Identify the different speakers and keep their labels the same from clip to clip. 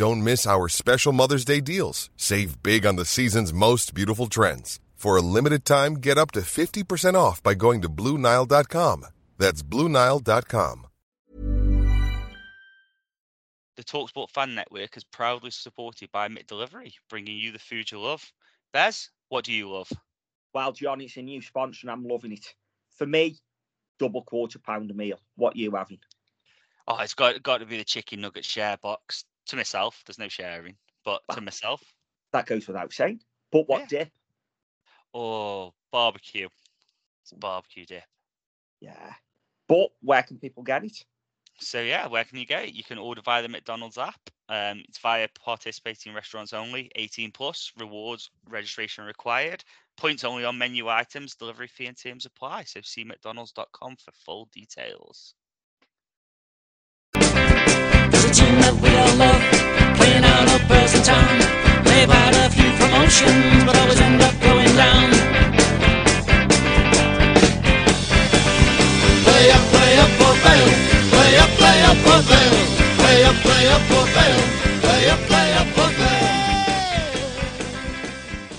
Speaker 1: Don't miss our special Mother's Day deals. Save big on the season's most beautiful trends. For a limited time, get up to 50% off by going to Bluenile.com. That's Bluenile.com.
Speaker 2: The Talksport Fan Network is proudly supported by McDelivery, bringing you the food you love. Bez, what do you love?
Speaker 3: Well, John, it's a new sponsor and I'm loving it. For me, double quarter pounder meal. What you having?
Speaker 2: Oh, it's got got to be the chicken nugget share box to myself. There's no sharing, but to myself.
Speaker 3: That goes without saying. But what
Speaker 2: Yeah.
Speaker 3: dip?
Speaker 2: Oh, barbecue. It's a barbecue dip.
Speaker 3: Yeah. But where can people get it?
Speaker 2: So yeah, where can you get it? You can order via the McDonald's app. Um, it's via participating restaurants only. 18 plus. Rewards registration required. Points only on menu items. Delivery fee and terms apply. So see McDonald's.com for full details.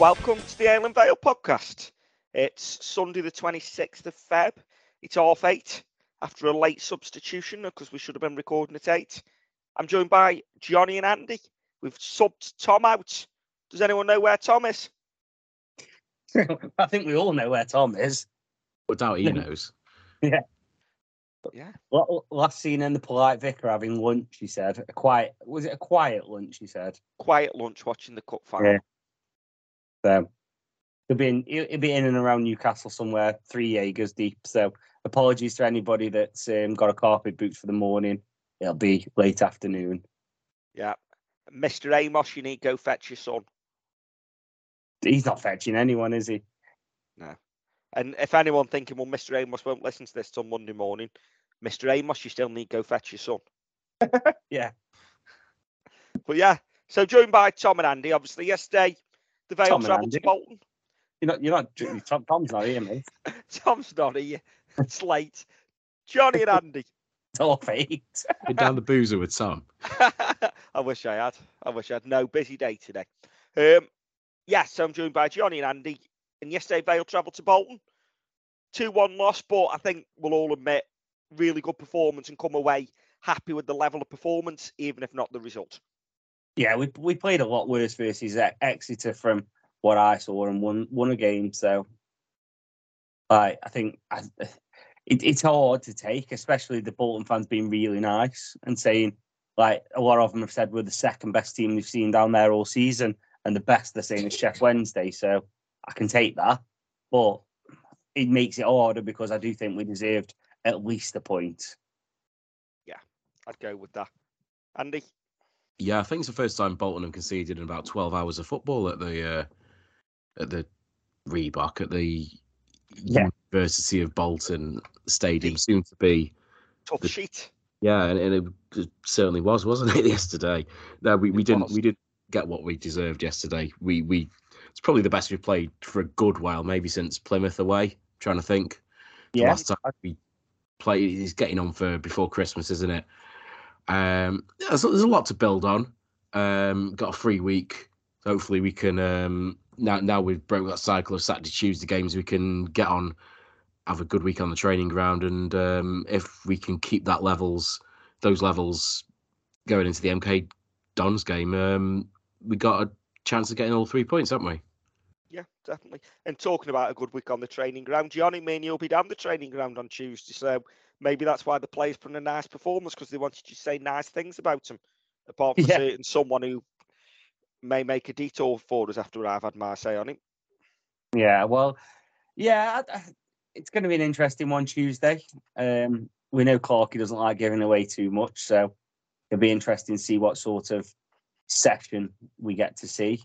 Speaker 3: Welcome to the Island Vale podcast. It's Sunday, the 26th of Feb. It's half eight after a late substitution because we should have been recording at eight. I'm joined by Johnny and Andy. We've subbed Tom out. Does anyone know where Tom is?
Speaker 4: I think we all know where Tom is.
Speaker 5: I doubt he knows.
Speaker 3: Yeah.
Speaker 4: Yeah. Last seen in the polite vicar having lunch, he said. A quiet was it a quiet lunch, he said.
Speaker 3: Quiet lunch watching the cup final.
Speaker 4: Yeah. So he'll be in he'll he'll be in and around Newcastle somewhere, three Jaegers deep. So apologies to anybody that's um, got a carpet boot for the morning. It'll be late afternoon.
Speaker 3: Yeah. Mr. Amos, you need to go fetch your son.
Speaker 4: He's not fetching anyone, is he? No.
Speaker 3: And if anyone thinking, well, Mr. Amos won't listen to this till Monday morning, Mr. Amos, you still need to go fetch your son.
Speaker 4: Yeah.
Speaker 3: But yeah, so joined by Tom and Andy, obviously. Yesterday, the Vale
Speaker 4: Tom and
Speaker 3: travelled to
Speaker 4: Andy.
Speaker 3: Bolton.
Speaker 4: You're not you're not Tom, Tom's not here, mate.
Speaker 3: Tom's not here. It's late. Johnny and Andy.
Speaker 4: It's all fate.
Speaker 5: Get down the boozer with some.
Speaker 3: I wish I had. I wish I had. No, busy day today. Um, yes, so I'm joined by Johnny and Andy. And yesterday, Vale travelled to Bolton. 2 1 loss, but I think we'll all admit really good performance and come away happy with the level of performance, even if not the result.
Speaker 4: Yeah, we we played a lot worse versus Exeter from what I saw and won won a game. So, I I think I, it, it's hard to take, especially the Bolton fans being really nice and saying like a lot of them have said we're the second best team they've seen down there all season, and the best they're saying is Sheff Wednesday. So I can take that, but it makes it harder because I do think we deserved at least a point.
Speaker 3: Yeah, I'd go with that. Andy?
Speaker 5: Yeah, I think it's the first time Bolton have conceded in about twelve hours of football at the uh, at the Reebok at the
Speaker 4: Yeah.
Speaker 5: University of Bolton Stadium. Soon to be,
Speaker 3: Tough
Speaker 5: The-
Speaker 3: sheet.
Speaker 5: yeah, and, and it, it certainly was, wasn't it? Yesterday, no, we, we
Speaker 3: It
Speaker 5: didn't
Speaker 3: was.
Speaker 5: we didn't get what we deserved yesterday. We we it's probably the best we've played for a good while, maybe since Plymouth away. trying to think. The
Speaker 4: Yeah,
Speaker 5: last time we played is getting on for before Christmas, isn't it? Um, yeah, there's, there's a lot to build on. Um, got a free week. Hopefully, we can um, now. Now we've broke that cycle of Saturday, Tuesday games. We can get on, have a good week on the training ground, and um, if we can keep that levels, those levels, going into the MK Dons game, um, we got a chance of getting all three points, haven't we?
Speaker 3: Yeah, definitely. And talking about a good week on the training ground, Johnny, me and you'll be down the training ground on Tuesday. So maybe that's why the players put in a nice performance because they wanted you to say nice things about them. Apart from
Speaker 4: Yeah.
Speaker 3: certain someone who may make a detour for us after I've had my say on him.
Speaker 4: Yeah, well, yeah, it's going to be an interesting one Tuesday. Um, we know Clarkey doesn't like giving away too much, so it'll be interesting to see what sort of session we get to see.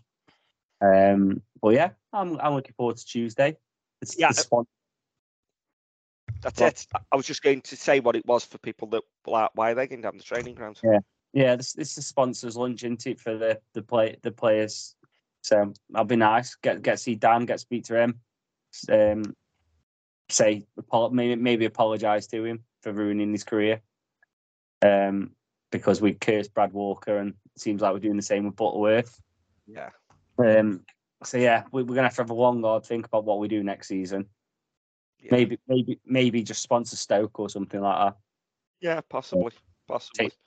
Speaker 4: Um, but yeah, I'm I'm looking forward to Tuesday. It's,
Speaker 3: Yeah,
Speaker 4: the spon-
Speaker 3: That's
Speaker 4: Well-
Speaker 3: it. I- was just going to say what it was for people that like, why are they going down the training grounds.
Speaker 4: Yeah. Yeah, this this is the sponsors lunch, isn't it, for the the play the players. So that'll be nice. Get get to see Dan, get to speak to him. Um, say maybe maybe apologise to him for ruining his career. Um, because we cursed Brad Walker, and it seems like we're doing the same with Butterworth.
Speaker 3: Yeah.
Speaker 4: Um, so yeah, we, we're gonna have to have a long hard think about what we do next season.
Speaker 3: Yeah.
Speaker 4: Maybe maybe maybe just sponsor Stoke or something like that.
Speaker 3: Yeah, possibly. Possibly.
Speaker 4: Take-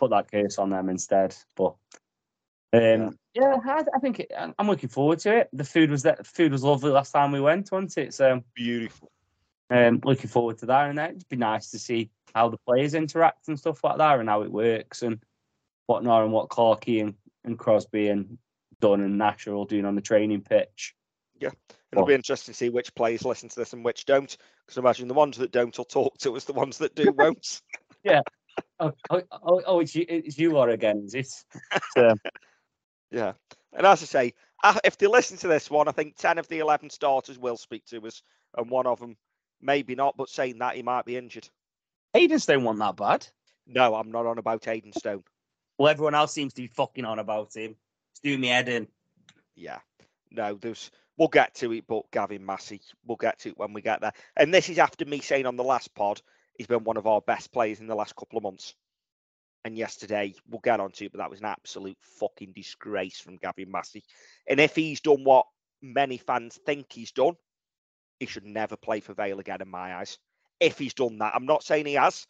Speaker 4: put that case on them instead. But um, yeah, I, I think it, I'm looking forward to it. The food was that food was lovely last time we went, wasn't it? So
Speaker 3: Beautiful.
Speaker 4: um, looking forward to that, and then it'd be nice to see how the players interact and stuff like that, and how it works and whatnot, and what Clarkey and, and Crosby and Dunn and Nash are all doing on the training pitch.
Speaker 3: Yeah, it'll
Speaker 4: Well-
Speaker 3: be interesting to see which players listen to this and which don't. Because imagine the ones that don't will talk to us, the ones that do won't.
Speaker 4: Oh, oh, oh, oh it's you, it's you lot again, is it? So,
Speaker 3: Yeah. And as I say, uh, if they listen to this one, I think 10 of the 11 starters will speak to us, and one of them maybe not, but saying that he might be injured.
Speaker 4: Aidens don't want that bad.
Speaker 3: No, I'm not on about Aidan Stone.
Speaker 4: Well, everyone else seems to be fucking on about him. It's doing me head in.
Speaker 3: Yeah. No, there's. We'll get to it, but Gavin Massey, we'll get to it when we get there. And this is after me saying on the last pod, he's been one of our best players in the last couple of months. And yesterday, we'll get on to it, but that was an absolute fucking disgrace from Gavin Massey. And if he's done what many fans think he's done, he should never play for Vale again, in my eyes. If he's done that, I'm not saying he has,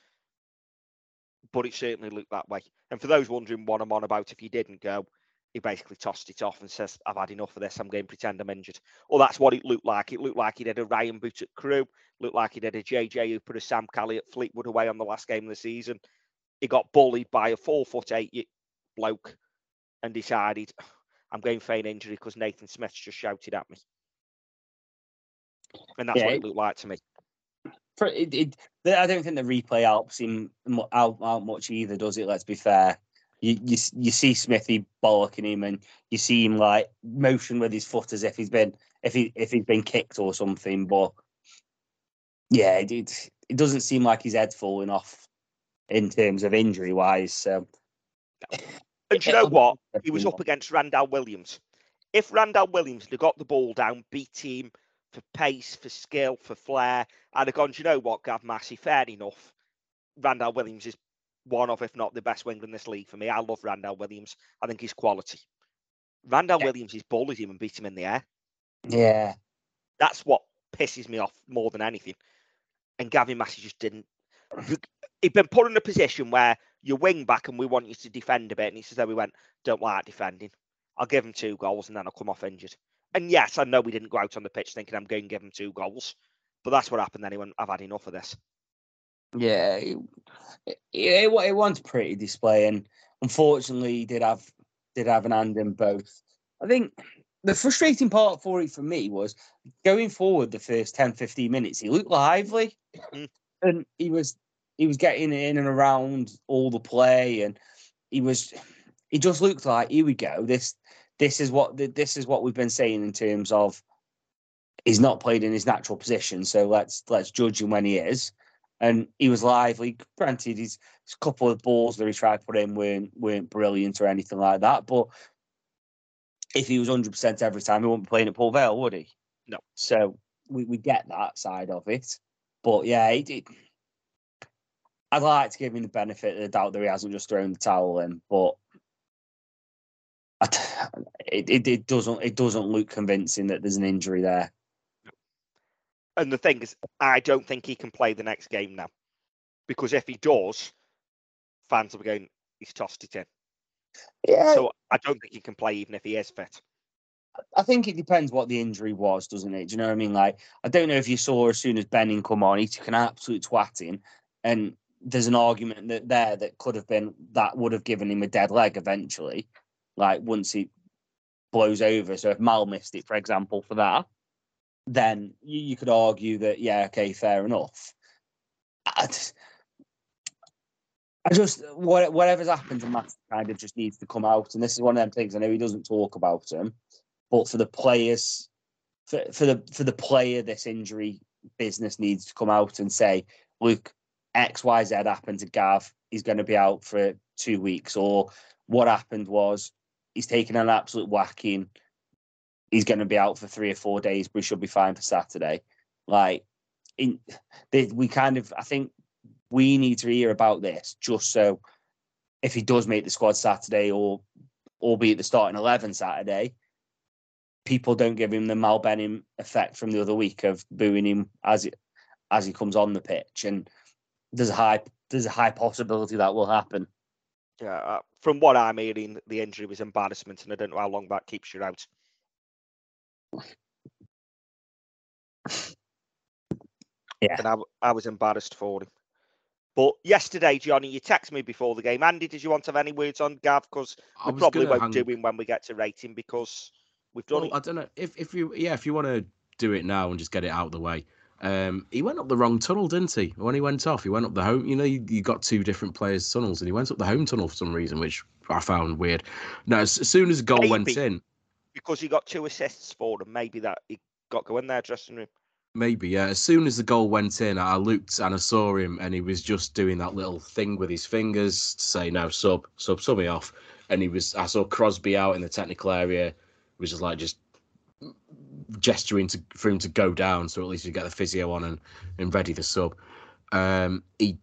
Speaker 3: but it certainly looked that way. And for those wondering what I'm on about, if he didn't go, he basically tossed it off and says, I've had enough of this. I'm going to pretend I'm injured. Well, that's what it looked like. It looked like he did a Ryan Boot at Crewe, looked like he did a JJ Hooper a Sam Kelly at Fleetwood away on the last game of the season. He got bullied by a four foot eight bloke and decided, I'm going for an injury because Nathan Smith's just shouted at me. And that's
Speaker 4: Yeah,
Speaker 3: what
Speaker 4: it-
Speaker 3: it looked like to me.
Speaker 4: It, it, I don't think the replay helps him out, out much either, does it? Let's be fair. You, you you see Smithy bollocking him, and you see him like motion with his foot as if he's been if he if he's been kicked or something. But yeah, it it, it doesn't seem like his head's falling off in terms of injury wise. So
Speaker 3: And you know what? He was up against Randell Williams. If Randell Williams had got the ball down, beat him for pace, for skill, for flair, I'd have gone, do you know what, Gav Massey, fair enough. Randell Williams is one of, if not the best winger in this league for me. I love Randell Williams. I think he's quality. Randell
Speaker 4: Yeah.
Speaker 3: Williams is bullied him and beat him in the air.
Speaker 4: Yeah,
Speaker 3: That's what pisses me off more than anything. And Gavin Massey just didn't. He'd been put in a position where you wing back and we want you to defend a bit. And he says, though we went, don't like defending. I'll give him two goals and then I'll come off injured. And yes, I know we didn't go out on the pitch thinking I'm going to give him two goals. But that's what happened then. He went, I've had enough of this.
Speaker 4: Yeah. It, it, it, it was pretty display, and unfortunately, he did have did have an hand in both. I think the frustrating part for it for me was going forward the first 10, 15 minutes. He looked lively,
Speaker 3: Mm.
Speaker 4: and he was he was getting in and around all the play, and he was he just looked like here we go. This this is what this is what we've been saying in terms of he's not played in his natural position. So let's let's judge him when he is. And he was lively. Granted, his, his couple of balls that he tried to put in weren't weren't brilliant or anything like that. But if he was hundred percent every time, he wouldn't be playing at Port Vale, would he?
Speaker 3: No.
Speaker 4: So we, we get that side of it. But yeah, it, it, I'd like to give him the benefit of the doubt that he hasn't just thrown the towel in, but it, it, it doesn't it doesn't look convincing that there's an injury there.
Speaker 3: And the thing is, I don't think he can play the next game now. Because if he does, fans will be going, he's tossed it in.
Speaker 4: Yeah,
Speaker 3: So I don't think he can play even if he is fit.
Speaker 4: I think it depends what the injury was, doesn't it? Do you know what I mean? Like, I don't know if you saw as soon as Benning come on, he took an absolute twatting, and there's an argument that there that could have been that would have given him a dead leg eventually, like once he blows over. So if Mal missed it, for example, for that, then you, you could argue that yeah, okay, fair enough. I just- I just what whatever's happened to Matt kind of just needs to come out, and this is one of them things. I know he doesn't talk about him, but for the players, for, for the for the player, this injury business needs to come out and say, look, X Y Z happened to Gav. He's going to be out for two weeks, or what happened was he's taken an absolute whacking. He's going to be out for three or four days, he should be fine for Saturday. Like, in they, we kind of, I think we need to hear about this just so if he does make the squad Saturday or albeit the starting 11 Saturday, people don't give him the Mal Benning effect from the other week of booing him as it, as he comes on the pitch. And there's a high there's a high possibility that will happen.
Speaker 3: Yeah, uh, from what I'm hearing, the injury was embarrassment, and I don't know how long that keeps you out.
Speaker 4: Yeah.
Speaker 3: And I was embarrassed for him. But yesterday, Johnny, you texted me before the game. Andy, did you want to have any words on Gav? Because
Speaker 5: I
Speaker 3: we probably won't
Speaker 5: hang-
Speaker 3: do him when we get to rating because we've done
Speaker 5: Well,
Speaker 3: it.
Speaker 5: I don't know if if you yeah if you want to do it now and just get it out of the way. Um, he went up the wrong tunnel, didn't he? When he went off, he went up the home. You know, you, you got two different players' tunnels, and he went up the home tunnel for some reason, which I found weird. Now, as, as soon as the goal went in,
Speaker 3: Because he got two assists for them. Maybe that he got go in there dressing room.
Speaker 5: maybe yeah. As soon as the goal went in, I looked and I saw him, and he was just doing that little thing with his fingers to say no sub sub sub me off. And he was I saw Crosby out in the technical area, was just like just gesturing to for him to go down, so at least you get the physio on and and ready the sub. Um, he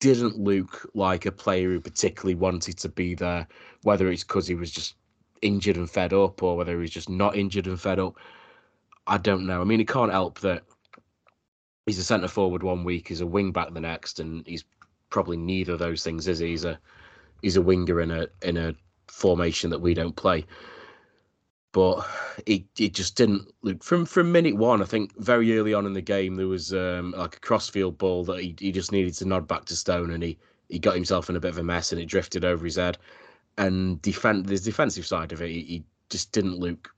Speaker 5: didn't look like a player who particularly wanted to be there, whether it's because he was just injured and fed up, or whether he's just not injured and fed up. I don't know. I mean, it can't help that he's a centre forward one week, he's a wing back the next, and he's probably neither of those things, is he? He's a he's a winger in a in a formation that we don't play. But it it just didn't look from from minute one. I think very early on in the game there was um, like a crossfield ball that he, he just needed to nod back to Stone, and he he got himself in a bit of a mess, and it drifted over his head. And defend the defensive side of it, he, he just didn't look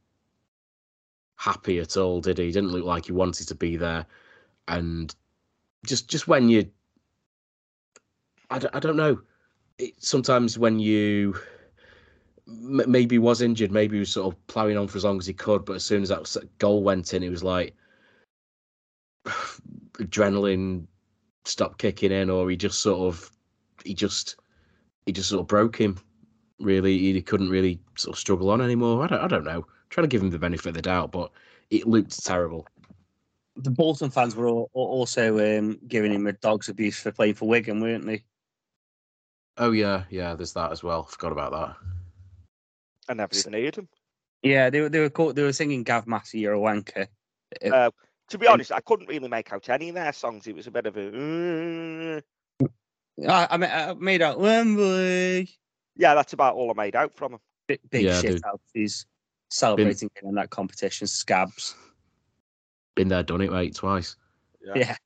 Speaker 5: happy at all, did he? He didn't look like he wanted to be there. And just just when you, I don't, know. It, sometimes when you m- maybe was injured, maybe he was sort of ploughing on for as long as he could, but as soon as that goal went in, it was like adrenaline stopped kicking in, or he just sort of he just he just sort of broke him. Really, he couldn't really sort of struggle on anymore. I don't, I don't know. trying to give him the benefit of the doubt, but it looked terrible.
Speaker 4: The Bolton fans were al- al- also um, giving him a dog's abuse for playing for Wigan, weren't they?
Speaker 5: Oh yeah, yeah. There's that as well. Forgot about that.
Speaker 3: I never even heard him.
Speaker 4: Yeah, they were they were called, they were singing Gav Massey, you're a wanker. Uh,
Speaker 3: to be honest, I couldn't really make out any of their songs. It was a bit of a. "Uh."
Speaker 4: I, I, I made out Wembley.
Speaker 3: Yeah, that's about all I made out from him.
Speaker 4: Big, big
Speaker 5: Yeah,
Speaker 4: shit
Speaker 5: dude.
Speaker 4: out. He's celebrating in that competition. Scabs.
Speaker 5: Been there, done it, mate, twice.
Speaker 4: Yeah.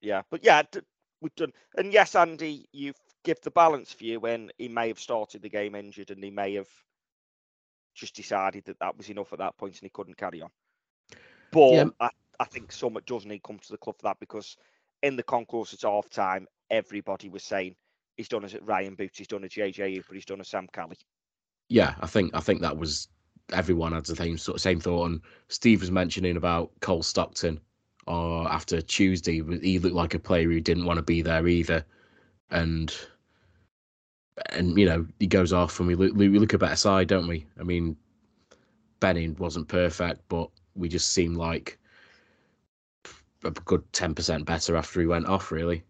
Speaker 3: Yeah, but yeah, d- we've done. And yes, Andy, you give the balance view when he may have started the game injured and he may have just decided that that was enough at that point and he couldn't carry on. But
Speaker 5: Yeah.
Speaker 3: I, I think Summit does need to come to the club for that because in the concourse at half time, everybody was saying he's done as Ryan Boots, he's done a JJ Hooper, he's done a Sam Kelly.
Speaker 5: Yeah, I think I think that was everyone had the same sort of same thought. And Steve was mentioning about Cole Stockton, or after Tuesday, he looked like a player who didn't want to be there either, and and you know he goes off and we look we look a better side, don't we? I mean, Benning wasn't perfect, but we just seemed like a good ten percent better after he went off. Really,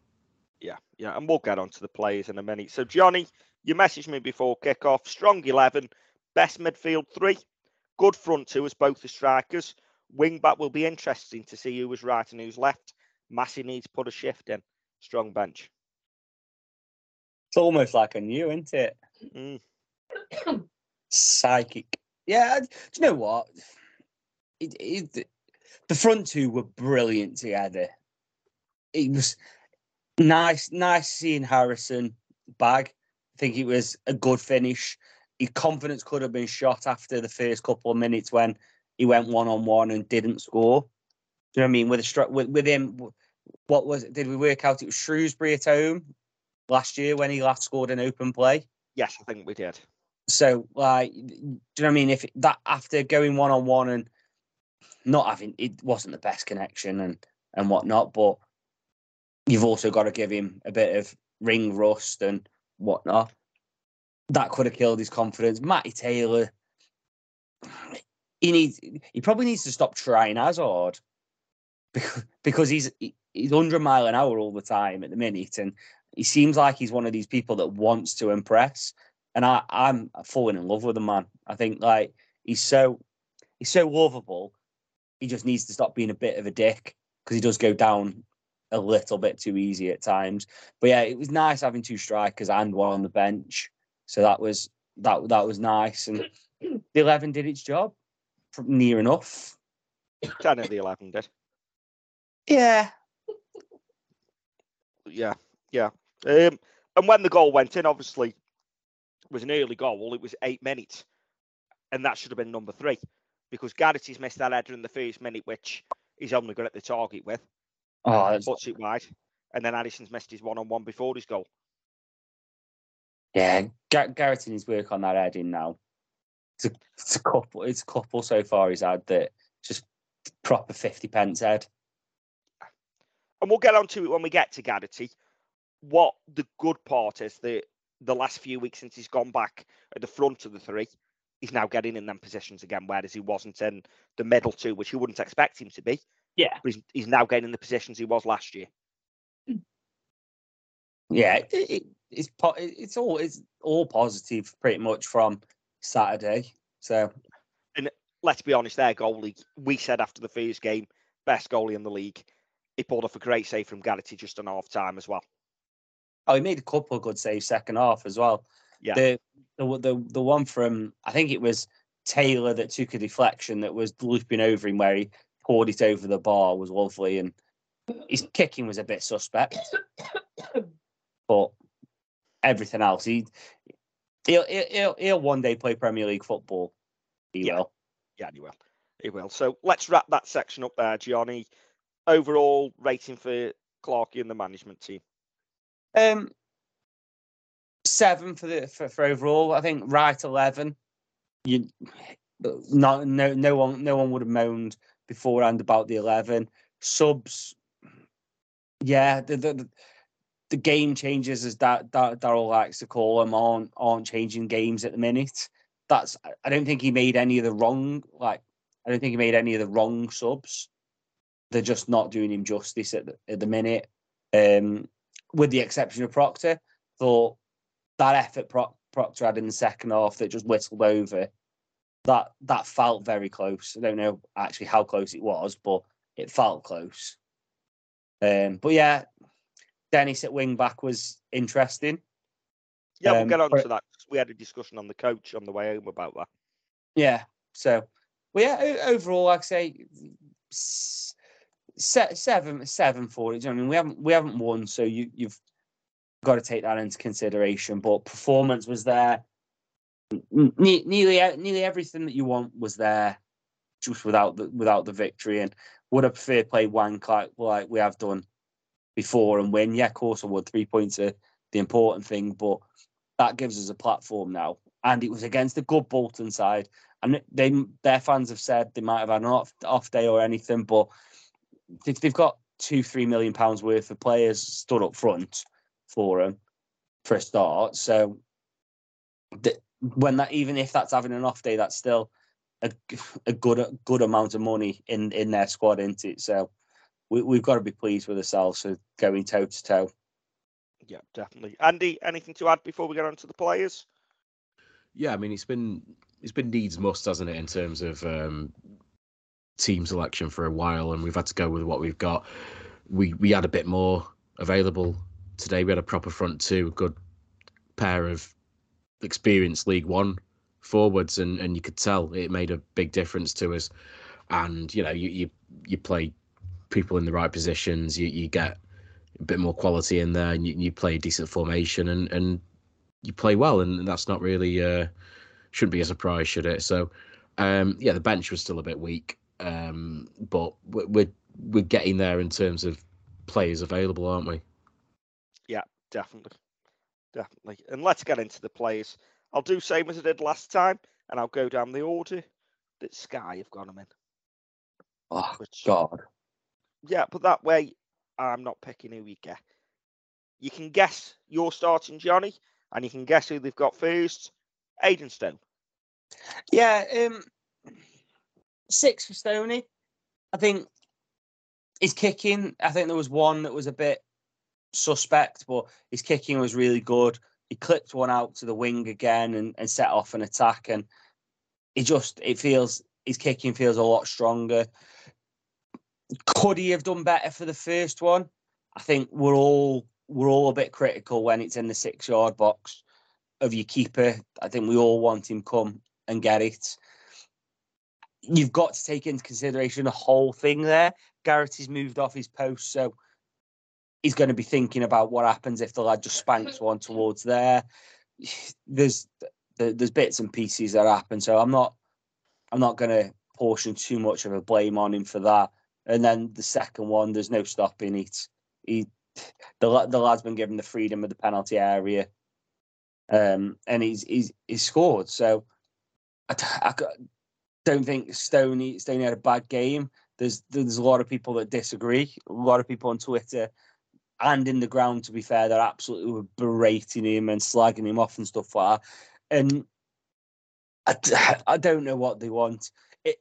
Speaker 3: Yeah, and we'll get on to the players in a minute. So, Johnny, you messaged me before kick-off. Strong 11, best midfield three, good front two as both the strikers. Wing back will be interesting to see who was right and who's left. Massey needs to put a shift in. Strong bench.
Speaker 4: It's almost like a new, isn't it?
Speaker 3: Mm.
Speaker 4: Psychic. Yeah. Do you know what? It, it, the front two were brilliant together. It was nice, nice seeing Harrison bag. I think it was a good finish. His confidence could have been shot after the first couple of minutes when he went one on one and didn't score. Do you know what I mean? With a stri- with, with him, what was it? Did we work out? It was Shrewsbury at home last year when he last scored an open play.
Speaker 3: Yes, I think we did.
Speaker 4: So, like, do you know what I mean? If that after going one on one and not having it wasn't the best connection and and whatnot, but you've also got to give him a bit of ring rust and whatnot. That could have killed his confidence. Matty Taylor, he needs he probably needs to stop trying as hard because because he's he's 100 mile an hour all the time at the minute and he seems like he's one of these people that wants to impress and I I'm falling in love with the man. I think like he's so he's so lovable. He just needs to stop being a bit of a dick because he does go down a little bit too easy at times. But yeah, it was nice having two strikers and one on the bench. So that was that that was nice, and the eleven did its job near enough.
Speaker 3: Ten of the eleven did.
Speaker 4: Yeah,
Speaker 3: Yeah, yeah. Um, and when the goal went in, obviously, it was an early goal. It was eight minutes, and that should have been number three because Garrity's missed that header in the first minute, which he's only got at the target with.
Speaker 4: Oh,
Speaker 3: puts it wide, and then Harrison's missed his one-on-one before his goal.
Speaker 4: yeah. Gar- Garrity and his work on that heading now. It's a, it's a couple. It's a couple so far he's had that just proper fifty pence head.
Speaker 3: and we'll get on to it when we get to Garrity. What the good part is that the last few weeks since he's gone back at the front of the three, he's now getting in them positions again, whereas he wasn't in the middle two, which you wouldn't expect him to be.
Speaker 4: Yeah,
Speaker 3: But he's, he's now getting in the positions he was last year.
Speaker 4: yeah. It, it, it's po- it's all it's all positive pretty much from Saturday. So and
Speaker 3: Let's be honest, their goalie, we said after the first game, best goalie in the league. He pulled off a great save from Garrity just on half time as well.
Speaker 4: oh, he made a couple of good saves second half as well.
Speaker 3: Yeah.
Speaker 4: The the the the one from I think it was Taylor that took a deflection that was looping over him where he poured it over the bar was lovely and his kicking was a bit suspect. but everything else, he he'll, he'll, he'll, one day play Premier League football. He
Speaker 3: Yeah.
Speaker 4: will.
Speaker 3: Yeah, he will. He will. So let's wrap that section up there, Johnny. Overall rating for Clarkey and the management team.
Speaker 4: Um, seven for the for, for overall. I think right eleven. You, no, no, no one, no one would have moaned beforehand about the eleven subs. Yeah, the the, the game changes as that Darrell likes to call them aren't aren't changing games at the minute. That's I don't think he made any of the wrong like I don't think he made any of the wrong subs. They're just not doing him justice at the, at the minute. Um, with the exception of Proctor, thought that effort Proc- Proctor had in the second half that just whistled over, that that felt very close. I don't know actually how close it was, but it felt close. Um, but yeah, Dennis at wing back was interesting.
Speaker 3: Yeah, we'll
Speaker 4: Um,
Speaker 3: get on
Speaker 4: but-
Speaker 3: to that. We had a discussion on the coach on the way home about that.
Speaker 4: Yeah. So, well, yeah. Overall, like I say, seven, seven for it. Do you know what I mean? We haven't we haven't won, so you you've got to take that into consideration. But performance was there. Ne- nearly nearly everything that you want was there, just without the without the victory. And would I prefer play wank like like we have done before and win? Yeah, of course I would. Three points are the important thing, but that gives us a platform now. And it was against a good Bolton side. And they their fans have said they might have had an off, off day or anything, but they've got two, three million pounds worth of players stood up front for them for a start. So when that even if that's having an off day, that's still a, g- a good a good amount of money in in their squad, isn't it? So we, we've got to be pleased with ourselves for going toe to toe.
Speaker 3: Yeah, definitely. Andy, anything to add before we get on to the players?
Speaker 5: Yeah, I mean it's been it's been needs must, hasn't it, in terms of um, team selection for a while, and we've had to go with what we've got. We we had a bit more available today. We had a proper front two, a good pair of experienced League One forwards, and and you could tell it made a big difference to us. And you know, you you you play people in the right positions, you you get a bit more quality in there, and you, you play a decent formation, and and you play well, and that's not really uh, shouldn't be a surprise, should it? So, um, yeah, the bench was still a bit weak, um, but we're, we're we're getting there in terms of players available, aren't we?
Speaker 3: Yeah, definitely. Definitely. And let's get into the players. I'll do same as I did last time, and I'll go down the order that Sky have got them in.
Speaker 4: Oh
Speaker 3: Which-
Speaker 4: God.
Speaker 3: Yeah, but that way I'm not picking who we get. You can guess your starting Johnny, and you can guess who they've got first. Aidan Stone.
Speaker 4: Yeah, um, six for Stoney. I think his kicking. I think there was one that was a bit suspect, but his kicking was really good. He clipped one out to the wing again and, and set off an attack, and he just it feels his kicking feels a lot stronger. Could he have done better for the first one? I think we're all we're all a bit critical when it's in the six yard box of your keeper. I think we all want him come and get it. You've got to take into consideration the whole thing there. Garrity has moved off his post, so he's going to be thinking about what happens if the lad just spanks one towards there. There's there's bits and pieces that happen, so I'm not I'm not going to portion too much of a blame on him for that. And then the second one, there's no stopping it. He the the lad's been given the freedom of the penalty area, um, and he's he's he's scored. So I don't think Stoney Stoney had a bad game. There's there's a lot of people that disagree. A lot of people on Twitter and in the ground, to be fair, they're absolutely berating him and slagging him off and stuff like that. And I don't know what they want. It,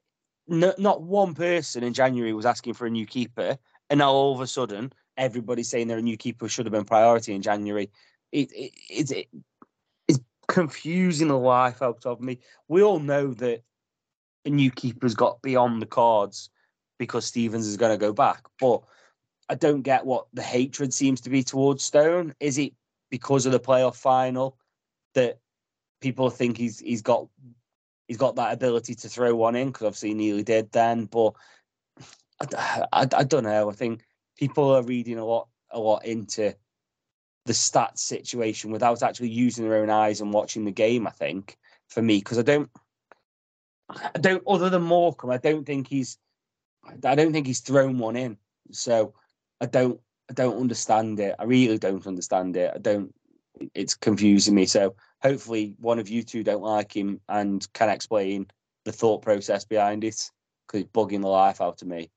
Speaker 4: no, not one person in January was asking for a new keeper, and now all of a sudden everybody's saying they're a new keeper should have been priority in January. It, it, it, it's confusing the life out of me. We all know that a new keeper's got beyond the cards because Stevens is going to go back, but I don't get what the hatred seems to be towards Stone. Is it because of the playoff final that people think he's he's got he's got that ability to throw one in? Because obviously he nearly did then, but I I don't know. I think people are reading a lot a lot into the stats situation without actually using their own eyes and watching the game. I think for me because I don't I don't other than Morecambe, I don't think he's I don't think he's thrown one in. So I don't I don't understand it. I really don't understand it. I don't it's confusing me. So hopefully one of you two don't like him and can explain the thought process behind it because it's bugging the life out of me.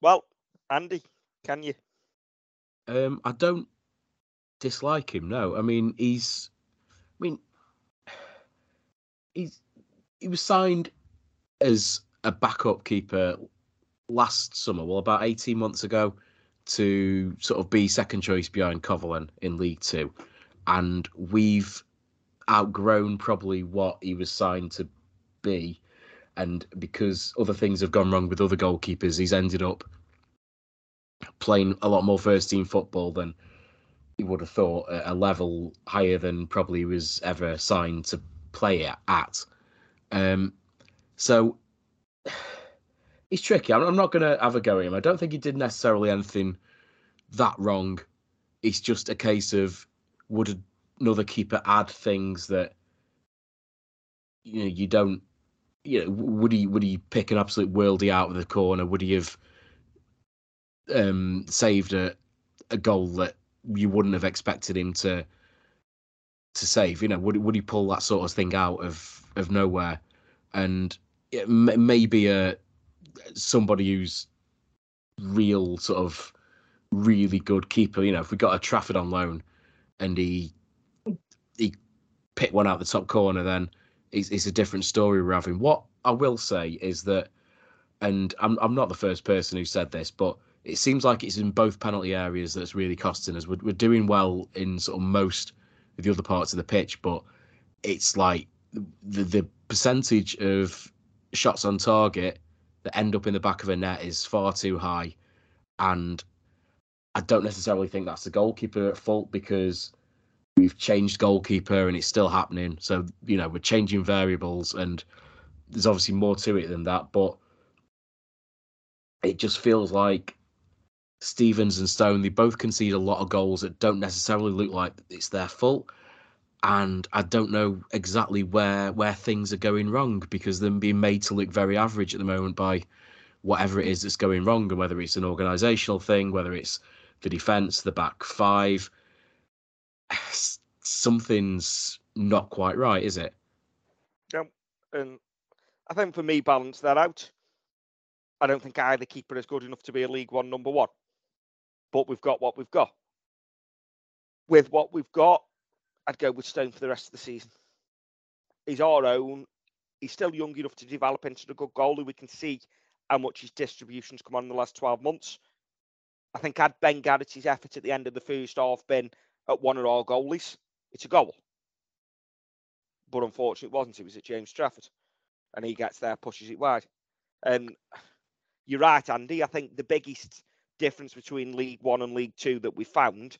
Speaker 3: Well, Andy, can you?
Speaker 5: Um, I don't dislike him. No, I mean he's. I mean, he's he was signed as a backup keeper last summer. Well, about eighteen months ago, to sort of be second choice behind Covolan in League Two, and we've outgrown probably what he was signed to be, and because other things have gone wrong with other goalkeepers, he's ended up playing a lot more first team football than he would have thought at a level higher than probably he was ever signed to play at. Um, so he's tricky. I'm, I'm not going to have a go at him. I don't think he did necessarily anything that wrong. It's just a case of would another keeper add things that you know you don't. You know, would he would he pick an absolute worldie out of the corner? Would he have um, saved a a goal that you wouldn't have expected him to to save. You know, would would he pull that sort of thing out of of nowhere? And it may, maybe a somebody who's real sort of really good keeper. You know, if we got a Trafford on loan and he he picked one out the top corner, then it's, it's a different story we're having. What I will say is that, and I'm I'm not the first person who said this, but it seems like it's in both penalty areas that's really costing us. We're, we're doing well in sort of most of the other parts of the pitch, but it's like the the percentage of shots on target that end up in the back of a net is far too high, and I don't necessarily think that's the goalkeeper at fault because we've changed goalkeeper and it's still happening. So you know we're changing variables and there's obviously more to it than that, but it just feels like Stevens and Stone, they both concede a lot of goals that don't necessarily look like it's their fault. And I don't know exactly where where things are going wrong because they're being made to look very average at the moment by whatever it is that's going wrong, and whether it's an organisational thing, whether it's the defence, the back five. something's not quite right, is it?
Speaker 3: No, and I think for me, balance that out. I don't think either keeper is good enough to be a League One number one. But we've got what we've got. With what we've got, I'd go with Stone for the rest of the season. He's our own. He's still young enough to develop into a good goalie. We can see how much his distributions come on in the last 12 months. I think had Ben Garrity's effort at the end of the first half been at one of our goalies, it's a goal. But unfortunately, it wasn't. It was at James Trafford. And he gets there, pushes it wide. And you're right, Andy. I think the biggest difference between League One and League Two that we found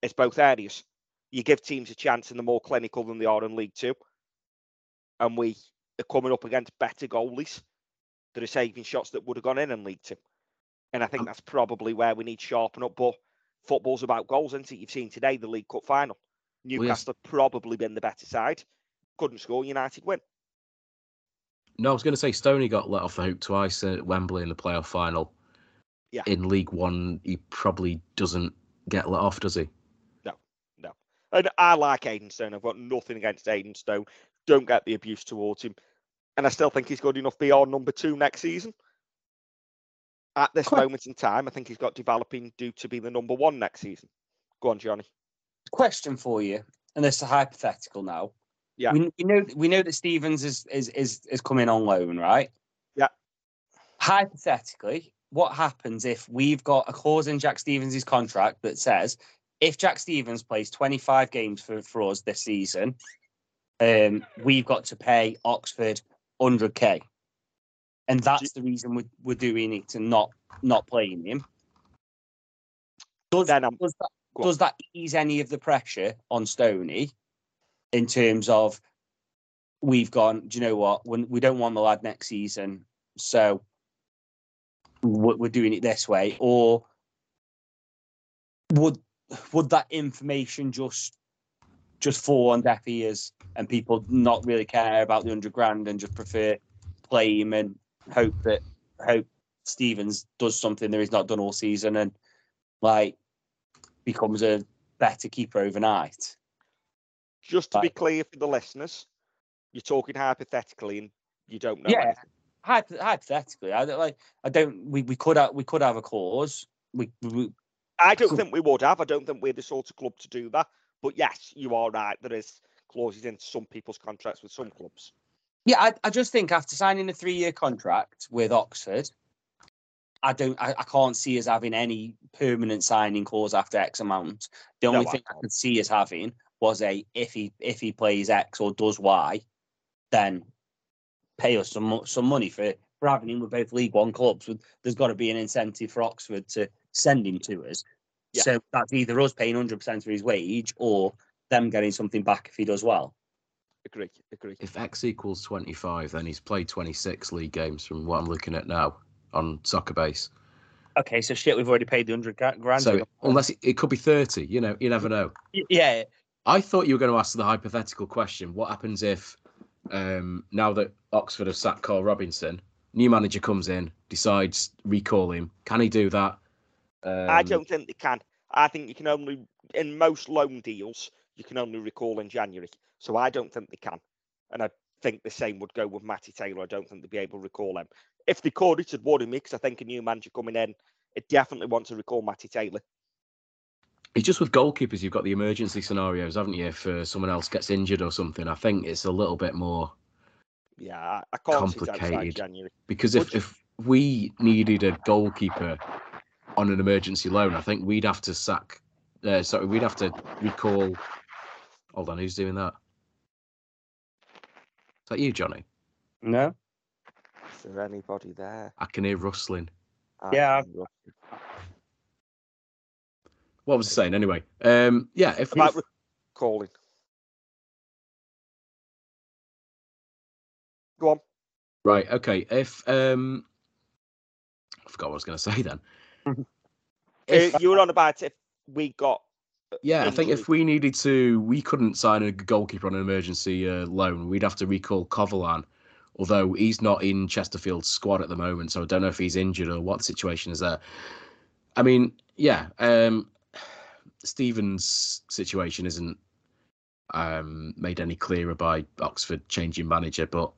Speaker 3: is both areas. You give teams a chance and they're more clinical than they are in League Two. And we are coming up against better goalies that are saving shots that would have gone in in League Two. And I think
Speaker 5: Um,
Speaker 3: that's probably where we need to sharpen up. But football's about goals, isn't it? You've seen today the League Cup final.
Speaker 5: yes.
Speaker 3: Newcastle have probably been the better side. Couldn't score, United win.
Speaker 5: No, I was going to say Stoney got let off the hook twice at Wembley in the playoff final.
Speaker 3: Yeah.
Speaker 5: In League One, he probably doesn't get let off, does he?
Speaker 3: And I like Aidan Stone. I've got nothing against Aidan Stone. Don't get the abuse towards him. And I still think he's good enough to be our number two next season. At this
Speaker 4: Que-
Speaker 3: moment in time, I think he's got developing due to be the number one next season. Go on, Johnny.
Speaker 4: Question for you, and this is a hypothetical now.
Speaker 3: Yeah.
Speaker 4: We, we know we know that Stevens is is is is coming on loan, right?
Speaker 3: Yeah.
Speaker 4: Hypothetically, what happens if we've got a clause in Jack Stevens' contract that says if Jack Stevens plays 25 games for, for us this season, um, we've got to pay Oxford 100k, and that's the reason we're, we're doing it and not not playing him. Does, does that does that ease any of the pressure on Stony in terms of we've gone, do you know what? When we don't want the lad next season, so we're doing it this way, or would would that information just just fall on deaf ears and people not really care about the hundred grand and just prefer play him and hope that hope Stevens does something that he's not done all season and like becomes a better keeper overnight.
Speaker 3: Just to be clear for the listeners, you're talking hypothetically and you don't know.
Speaker 4: Yeah. Hypothetically, I don't like. I don't. We, we could have we could have a clause. We, we
Speaker 3: I don't
Speaker 4: So-
Speaker 3: think we would have. I don't think we're the sort of club to do that. But yes, you are right. There is clauses in some people's contracts with some clubs.
Speaker 4: yeah. I, I just think after signing a three year contract with Oxford, I don't. I, I can't see us having any permanent signing clause after X amount. The only
Speaker 3: I
Speaker 4: thing I
Speaker 3: can't.
Speaker 4: could see us having was a if he if he plays X or does Y, then pay us some some money for for having him with both League One clubs. There's got to be an incentive for Oxford to send him to us.
Speaker 3: Yeah.
Speaker 4: So that's either us paying hundred percent for his wage or them getting something back if he does well.
Speaker 3: Agree. Agree.
Speaker 5: If X equals 25, then he's played 26 league games from what I'm looking at now on Soccerbase.
Speaker 4: Okay, so shit, we've already paid the hundred grand.
Speaker 5: So unless it, it could be 30, you know, you never know.
Speaker 4: Yeah,
Speaker 5: I thought you were going to ask the hypothetical question: What happens if, um, now that Oxford have sacked Karl Robinson, new manager comes in, decides recall him? Can he do that? Um,
Speaker 3: I don't think they can. I think you can only, in most loan deals, you can only recall in January. So I don't think they can. And I think the same would go with Matty Taylor. I don't think they'd be able to recall him. If they could, it'd worry me because I think a new manager coming in, it definitely wants to recall Matty Taylor.
Speaker 5: It's just with goalkeepers, you've got the emergency scenarios, haven't you? If uh, someone else gets injured or something, I think it's a little bit more
Speaker 3: Yeah, I, can't
Speaker 5: Complicated.
Speaker 3: January.
Speaker 5: because if, if we needed a goalkeeper on an emergency loan, I think we'd have to sack. Uh, sorry, we'd have to recall. Hold on, who's doing that? Is that you, Johnny?
Speaker 4: no,
Speaker 3: Is there anybody there?
Speaker 5: I can hear rustling.
Speaker 3: I
Speaker 4: Yeah.
Speaker 3: can look.
Speaker 5: What was I saying anyway? Um, yeah, if,
Speaker 3: About
Speaker 5: if
Speaker 3: recalling. Go on.
Speaker 5: right, okay, if um, I forgot what I was going to say then. If-
Speaker 3: you were on about if we got
Speaker 5: Yeah, I think if we needed to, we couldn't sign a goalkeeper on an emergency uh, loan. We'd have to recall Covolan, although he's not in Chesterfield's squad at the moment, so I don't know if he's injured or what the situation is there. I mean, yeah, um, Stevens' situation isn't um, made any clearer by Oxford changing manager, but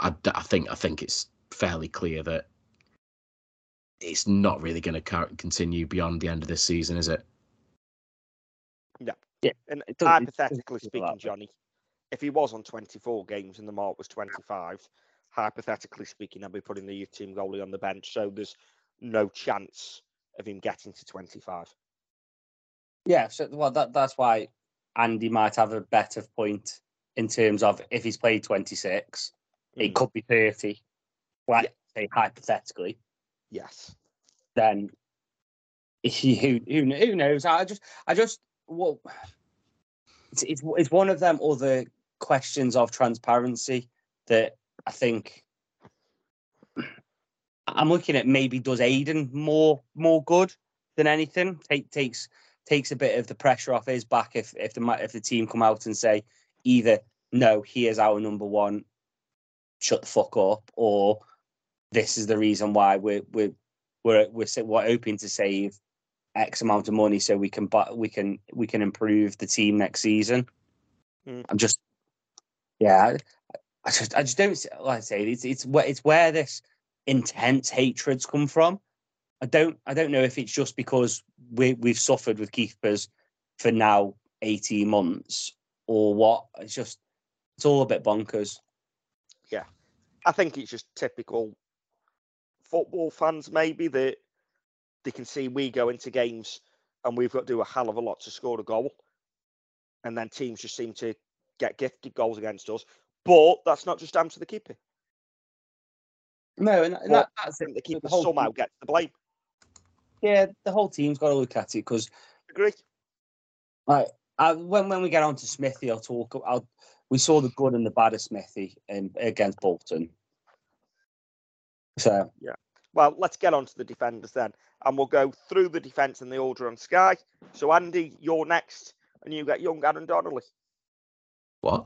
Speaker 5: I, I think I think it's fairly clear that it's not really going to continue beyond the end of this season, is it?
Speaker 4: Yeah,
Speaker 3: And
Speaker 4: it does- it
Speaker 3: hypothetically
Speaker 4: does feel that
Speaker 3: speaking. Johnny, if he was on 24 games and the mark was 25, hypothetically speaking, I'd be putting the youth team goalie on the bench. So there's no chance of him getting to 25.
Speaker 4: Yeah, so well, that that's why Andy might have a better point in terms of if he's played 26, it
Speaker 3: Mm.
Speaker 4: could be 30. Like say hypothetically,
Speaker 3: Yes.
Speaker 4: then who who who knows? I just I just well, it's it's it's one of them other questions of transparency that I think I'm looking at maybe does Aidan more more good than anything. Take takes takes a bit of the pressure off his back if if the if the team come out and say either no, he is our number one, shut the fuck up, or this is the reason why we're we're we're we're, we're hoping to save X amount of money so we can but we can we can improve the team next season.
Speaker 3: Mm.
Speaker 4: I'm just yeah, I, I just I just don't like I say it's it's where it's where this intense hatreds come from. I don't I don't know if it's just because we we've suffered with keepers for now 18 months or what. It's just it's all a bit bonkers. Yeah.
Speaker 3: I think it's just typical football fans, maybe that they can see we go into games and we've got to do a hell of a lot to score a goal, and then teams just seem to get gifted goals against us. But that's not just down to the keeper.
Speaker 4: No, and,
Speaker 3: But
Speaker 4: that's
Speaker 3: I
Speaker 4: it.
Speaker 3: think the
Speaker 4: The
Speaker 3: keeper
Speaker 4: whole
Speaker 3: somehow
Speaker 4: team-
Speaker 3: gets the blame.
Speaker 4: yeah, the whole team's got to look at it because
Speaker 3: Agree?
Speaker 4: Right. Uh, when when we get on to Smithy, I'll talk. I'll, we saw the good and the bad of Smithy in, against Bolton. So yeah.
Speaker 3: Well, let's get on to the defenders then, and we'll go through the defence and the order on Sky. So, Andy, you're next, and you get Young Aaron Donnelly.
Speaker 5: What?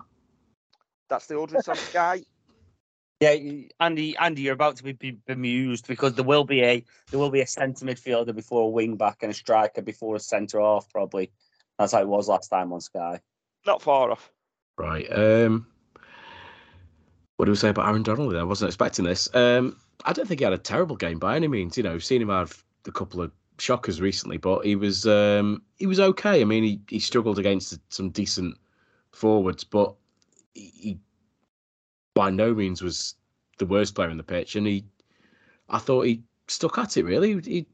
Speaker 3: That's the order it's on Sky.
Speaker 4: yeah, Andy, Andy, you're about to be, be bemused because there will be a there will be a centre midfielder before a wing back and a striker before a centre half. Probably that's how it was last time on Sky.
Speaker 3: Not far off.
Speaker 5: Right. Um, what do we say about Aaron Donnelly? I wasn't expecting this. Um, I don't think he had a terrible game by any means. You know, seen him have a couple of shockers recently, but he was um, he was okay. I mean, he, he struggled against some decent forwards, but he, he by no means was the worst player in the pitch, and he I thought he stuck at it. Really, he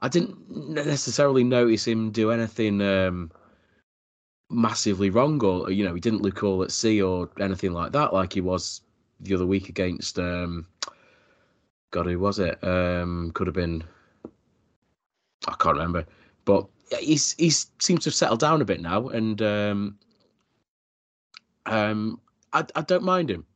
Speaker 5: I didn't necessarily notice him do anything. Um, massively wrong or you know he didn't look all at sea or anything like that like he was the other week against um god who was it? Um could have been i can't remember. But he's he's seems to have settled down a bit now and um um i, I don't mind him.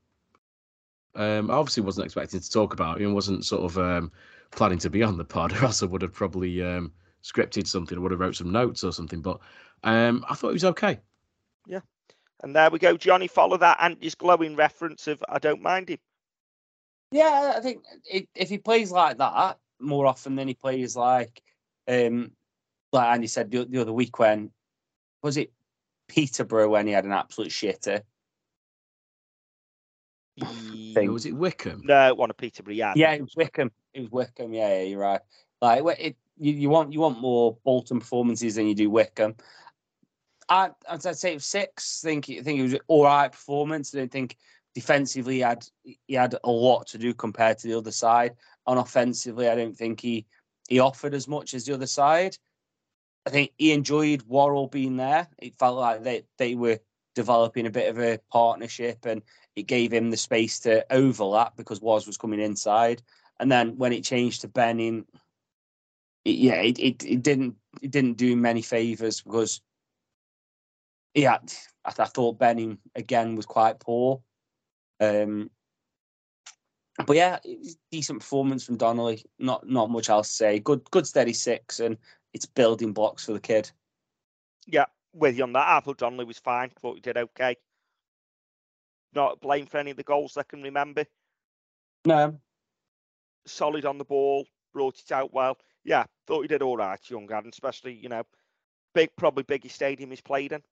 Speaker 5: Um i obviously wasn't expecting to talk about him. Wasn't sort of um planning to be on the pod or else i would have probably um scripted something or would have wrote some notes or something but um i thought he was okay Yeah.
Speaker 3: And there we go, Johnny. Follow that Andy's glowing reference of I don't mind him.
Speaker 4: Yeah, I think it, if he plays like that more often than he plays like, um, like Andy said the, the other week when was it Peterborough when he had an absolute shitter.
Speaker 5: Or was it Wycombe
Speaker 3: No, one of Peterborough. Yeah,
Speaker 4: Yeah, it was Wycombe. It was Wycombe. Yeah, yeah, you're right. Like it, you, you want you want more Bolton performances than you do Wycombe. I, I'd say six. think think it was all right performance. I don't think defensively he had he had a lot to do compared to the other side. And offensively, I don't think he he offered as much as the other side. I think he enjoyed Worrall being there. It felt like they they were developing a bit of a partnership, and it gave him the space to overlap because Was was coming inside. And then when it changed to Benning, it, yeah, it, it, it didn't it didn't do many favors because yeah, I, I thought Benning again was quite poor. Um, but yeah, decent performance from Donnelly. Not not much else to say. Good good steady six, and it's building blocks for the kid.
Speaker 3: Yeah, with you on that. I thought Donnelly was fine. Thought he did okay. Not blame for any of the goals I can remember.
Speaker 4: No,
Speaker 3: Solid on the ball, brought it out well. Yeah, thought he did all right, young Aaron, especially, you know, big, probably biggest stadium he's played in.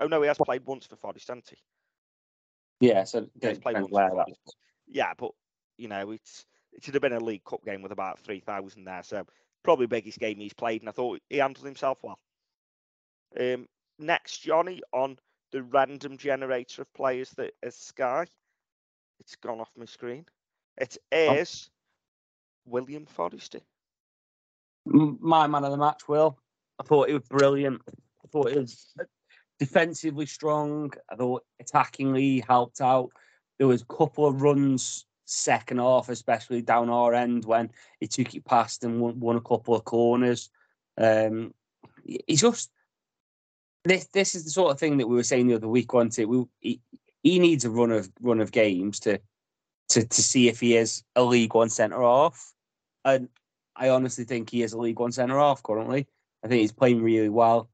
Speaker 3: Oh no, he has played once for Forest, hasn't he?
Speaker 4: Yeah, so
Speaker 3: Yeah, he's played once
Speaker 4: where
Speaker 3: for
Speaker 4: that.
Speaker 3: Yeah, but you know, it's it should have been a League Cup game with about three thousand there, so probably biggest game he's played, and I thought he handled himself well. Um, next, Johnny on the random generator of players that is Sky. It's gone off my screen. It is William Forrester.
Speaker 4: My man of the match, Will. I thought he was brilliant. I thought he was defensively strong. I thought attackingly helped out. There was a couple of runs second half, especially down our end when he took it past and won, won a couple of corners. Um, he- he's just this. This is the sort of thing that we were saying the other week, wasn't it? We, he, he needs a run of run of games to to to see if he is a League One centre half. And I honestly think he is a League One centre half currently. I think he's playing really well.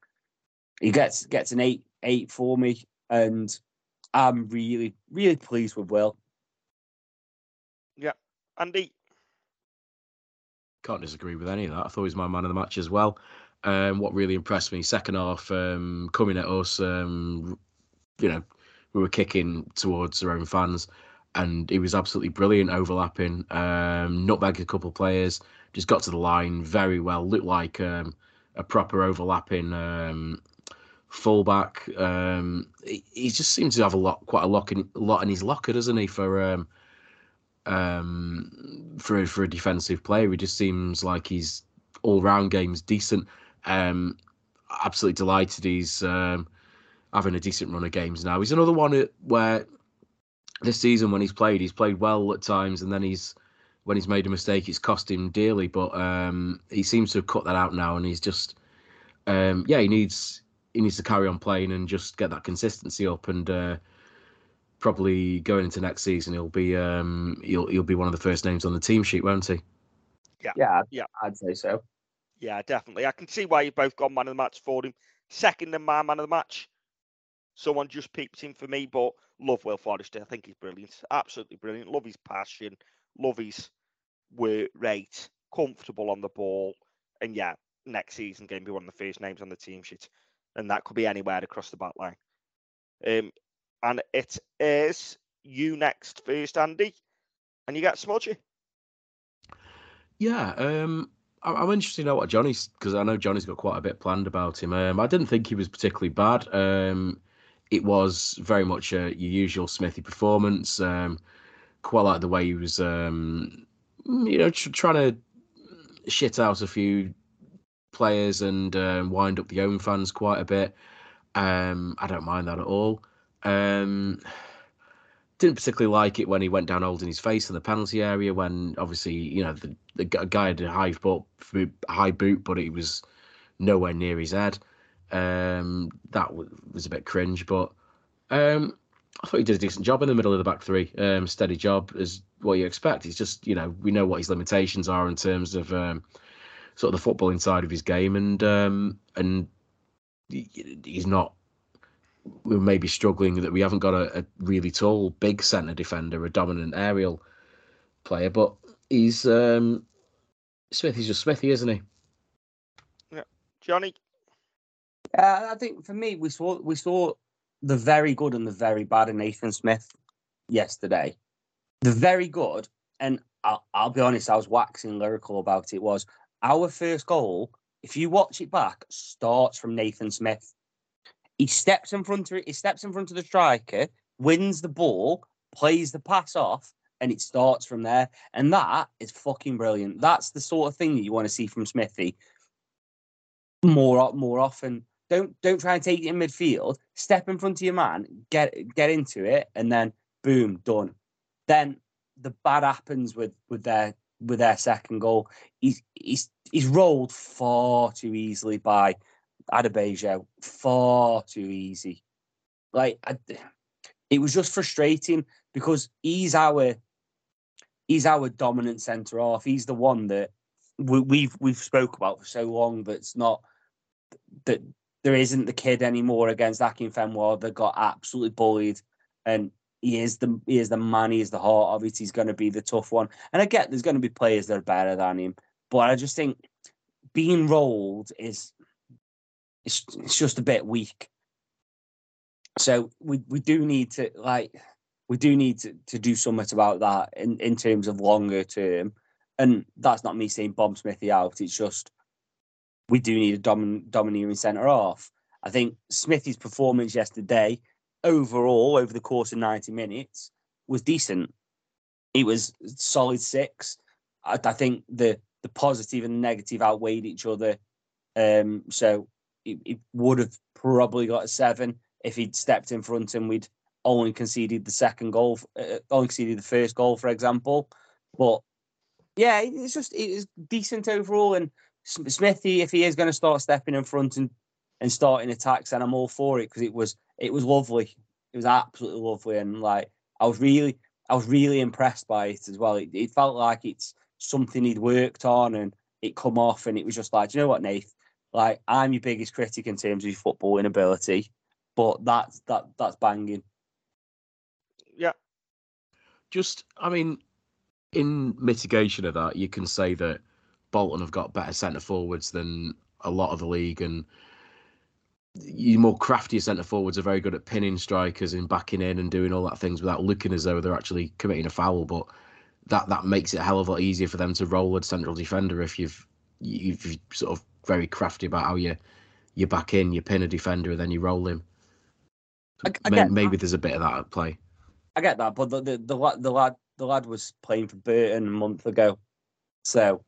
Speaker 4: He gets gets an eight eight for me, and I'm really really pleased with Will.
Speaker 3: Yeah, Andy,
Speaker 5: Can't disagree with any of that. I thought he was my man of the match as well. Um, what really impressed me, second half, um, coming at us, um, you know, we were kicking towards our own fans, and he was absolutely brilliant, overlapping, um, nutmeg a couple of players, just got to the line very well. Looked like um, a proper overlapping um, fullback. Um, he, he just seems to have a lot, quite a lot in, a lot in his locker, doesn't he? For um, um, for for a defensive player. He just seems like he's all round games decent. Um, absolutely delighted he's um, having a decent run of games now. He's another one where this season when he's played, he's played well at times, and then he's when he's made a mistake, it's cost him dearly. But um, he seems to have cut that out now, and he's just um, yeah, he needs he needs to carry on playing and just get that consistency up and. Uh, Probably going into next season, he'll be um, he'll he'll be one of the first names on the team sheet, won't he?
Speaker 4: Yeah,
Speaker 3: Yeah. yeah.
Speaker 4: I'd say so.
Speaker 3: yeah, definitely. I can see why you both got man of the match for him. Second in my man of the match. Someone just peeped in for me, but love Will Forrester. I think he's brilliant. Absolutely brilliant. Love his passion. Love his work rate. Comfortable on the ball. And yeah, next season going to be one of the first names on the team sheet. And that could be anywhere across the back line. Um, and it is you next first, Andy. And you get Smudgy.
Speaker 5: Yeah, um, I- I'm interested to know what Johnny's because I know Johnny's got quite a bit planned about him. Um, I didn't think he was particularly bad. Um, it was very much a, your usual Smithy performance. Um, quite like the way he was, um, you know, tr- trying to shit out a few players and um, wind up the own fans quite a bit. Um, I don't mind that at all. Um, didn't particularly like it when he went down holding his face in the penalty area when obviously you know the, the guy had a high boot, high boot but it was nowhere near his head um that was a bit cringe but um I thought he did a decent job in the middle of the back three um steady job is what you expect he's just you know we know what his limitations are in terms of um sort of the footballing side of his game and um and he's not we're maybe struggling that we haven't got a, a really tall, big centre defender, a dominant aerial player, but he's um Smithy's just Smithy, isn't he?
Speaker 3: Yeah, Johnny.
Speaker 4: Uh, I think for me, we saw we saw the very good and the very bad in Nathan Smith yesterday. The very good, and I'll, I'll be honest, I was waxing lyrical about it. Was our first goal? If you watch it back, starts from Nathan Smith. He steps in front of it. He steps in front of the striker, wins the ball, plays the pass off, and it starts from there. And that is fucking brilliant. That's the sort of thing that you want to see from Smithy more more often. Don't don't try and take it in midfield. Step in front of your man, get get into it, and then boom, done. Then the bad happens with with their with their second goal. He's he's he's rolled far too easily by Adeboyejo. Far too easy. Like I, it was just frustrating because he's our he's our dominant centre half. He's the one that we, we've we've spoke about for so long. That's not that there isn't the kid anymore against Akinfenwa that got absolutely bullied, and he is the he is the man. He is the heart of it. He's going to be the tough one. And I get there's going to be players that are better than him, but I just think being rolled is it's, it's just a bit weak. So we, we do need to like we do need to, to do something about that in, in terms of longer term. And that's not me saying Bob Smithy out. It's just we do need a domin- domineering centre half. I think Smithy's performance yesterday, overall, over the course of 90 minutes, was decent. It was solid six. I, I think the the positive and negative outweighed each other. Um, so it, it would have probably got a seven if he'd stepped in front and we'd only conceded the second goal, uh, only conceded the first goal, for example. But yeah, it's just it's decent overall. And Smithy, if he is going to start stepping in front and and starting attacks, and I'm all for it because it was it was lovely. It was absolutely lovely, and like I was really I was really impressed by it as well. It, it felt like it's something he'd worked on, and it come off, and it was just like, you know what, Nath? Like I'm your biggest critic in terms of your football inability, but that's that that's banging.
Speaker 3: Yeah,
Speaker 5: just I mean, in mitigation of that, you can say that Bolton have got better centre forwards than a lot of the league, and your more crafty centre forwards are very good at pinning strikers and backing in and doing all that things without looking as though they're actually committing a foul. But that that makes it a hell of a lot easier for them to roll a central defender if you've you've sort of very crafty about how you you back in, you pin a defender, and then you roll him.
Speaker 4: I, I
Speaker 5: May-
Speaker 4: get
Speaker 5: maybe there's a bit of that at play.
Speaker 4: I get that, but the the, the lad the lad the lad was playing for Burton a month ago, so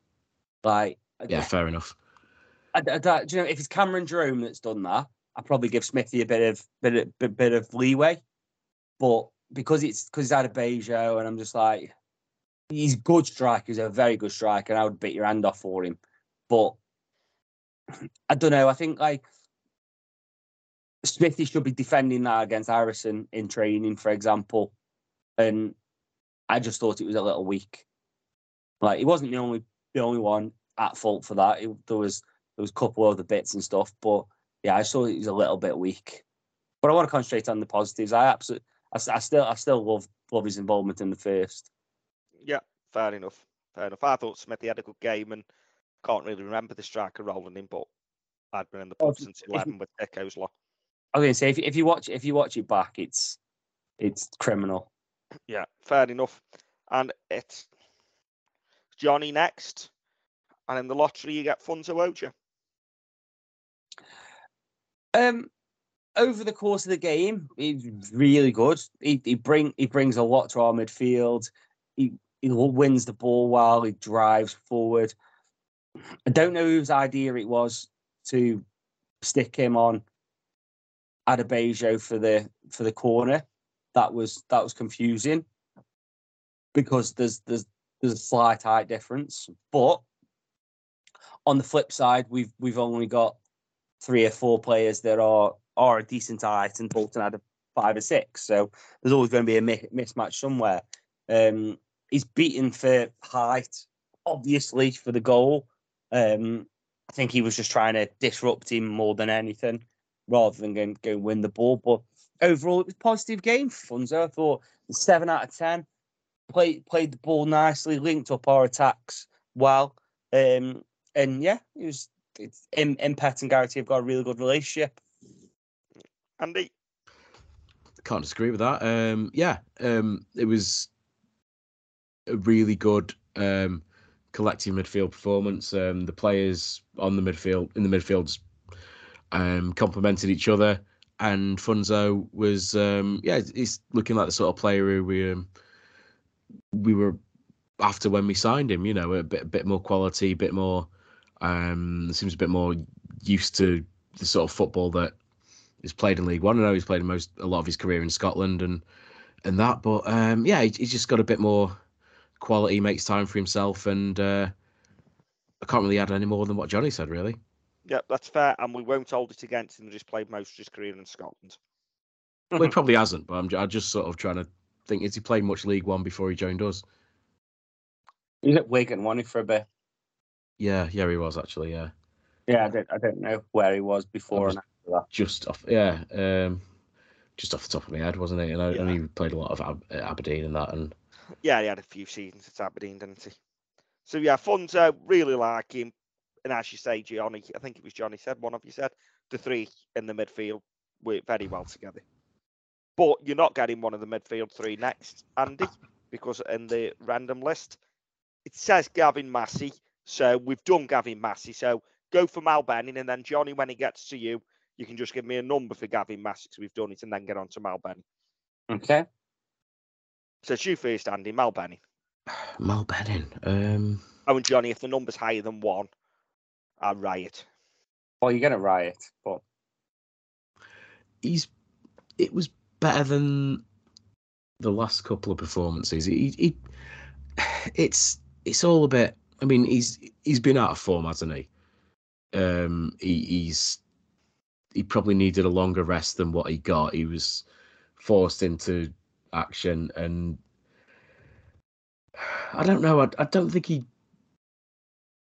Speaker 4: like I-
Speaker 5: Yeah, fair enough.
Speaker 4: I, I, do you know if it's Cameron Jerome that's done that, I probably give Smithy a bit of bit of, bit, of leeway, but because it's because he's out of Bejo, and I'm just like, he's good striker, he's a very good striker, and I would bit your hand off for him, but I don't know. I think like Smithy should be defending that against Harrison in training, for example, and I just thought it was a little weak. Like he wasn't the only the only one at fault for that. It, there was there was a couple of other bits and stuff, but yeah, I saw he's a little bit weak. But I want to concentrate on the positives. I absolutely, I, I still, I still love love his involvement in the first.
Speaker 3: yeah, fair enough. Fair enough. I thought Smithy had a good game and can't really remember the striker rolling in, but I'd been in the pub since
Speaker 4: if
Speaker 3: eleven with Dick Osler.
Speaker 4: I was gonna say if, if you watch if you watch it back, it's it's criminal.
Speaker 3: Yeah, fair enough. And it's Johnny next. And in the lottery, you get Funso Ojo.
Speaker 4: Um, over the course of the game, he's really good. He he bring he brings a lot to our midfield. He he wins the ball well. He drives forward. I don't know whose idea it was to stick him on Adeboyejo for the for the corner. That was that was confusing because there's there's there's a slight height difference. But on the flip side, we've we've only got three or four players that are are a decent height, and Bolton had a five or six. So there's always going to be a mi- mismatch somewhere. Um, he's beaten for height, obviously for the goal. Um, I think he was just trying to disrupt him more than anything, rather than going go win the ball. But overall, it was a positive game for Funso. I thought seven out of ten. Played played the ball nicely, linked up our attacks well. Um, and yeah, it was it's Im, Impet and Garrity have got a really good relationship.
Speaker 3: Andy,
Speaker 5: Can't disagree with that. Um, yeah, um, it was a really good um, collective midfield performance. Um, the players on the midfield in the midfields um, complemented each other, and Funso was um, yeah, he's looking like the sort of player who we um, we were after when we signed him. You know, a bit a bit more quality, a bit more um, seems a bit more used to the sort of football that is played in League One. I know he's played most a lot of his career in Scotland and and that, but um, yeah, he, he's just got a bit more quality, makes time for himself, and uh, I can't really add any more than what Johnny said. Really,
Speaker 3: yeah, that's fair. And we won't hold it against him. He's played most of his career in Scotland.
Speaker 5: well, he probably hasn't, but I'm, I'm just sort of trying to think: has he played much League One before he joined us?
Speaker 4: He's at Wigan, wasn't he, for a bit?
Speaker 5: Yeah, yeah, he was actually. Yeah,
Speaker 4: Yeah, I don't, I don't know where he was before
Speaker 5: was-
Speaker 4: and after that.
Speaker 5: just off. Yeah, um, just off the top of my head, wasn't it? And I, and he played a lot of Ab- Aberdeen and that, and
Speaker 3: Yeah, he had a few seasons at Aberdeen, didn't he? So yeah, Funso, really like him. And as you say, Johnny, I think it was Johnny said, one of you said, the three in the midfield work very well together. But you're not getting one of the midfield three next, Andy, because in the random list it says Gavin Massey. So we've done Gavin Massey. So go for Mal Benning, and then Johnny, when it gets to you, you can just give me a number for Gavin Massey. So we've done it, and then get on to Mal Benning.
Speaker 4: Okay.
Speaker 3: So it's you first, Andy. Mal Benning.
Speaker 5: Mal Benning. Um,
Speaker 3: Oh, and Johnny, if the number's higher than one, I'll riot.
Speaker 4: Well, you're gonna riot, but
Speaker 5: he's it was better than the last couple of performances. He, he it's it's all a bit. I mean, he's he's been out of form, hasn't he? Um, he, he's he probably needed a longer rest than what he got. He was forced into action, and I don't know. I, I don't think he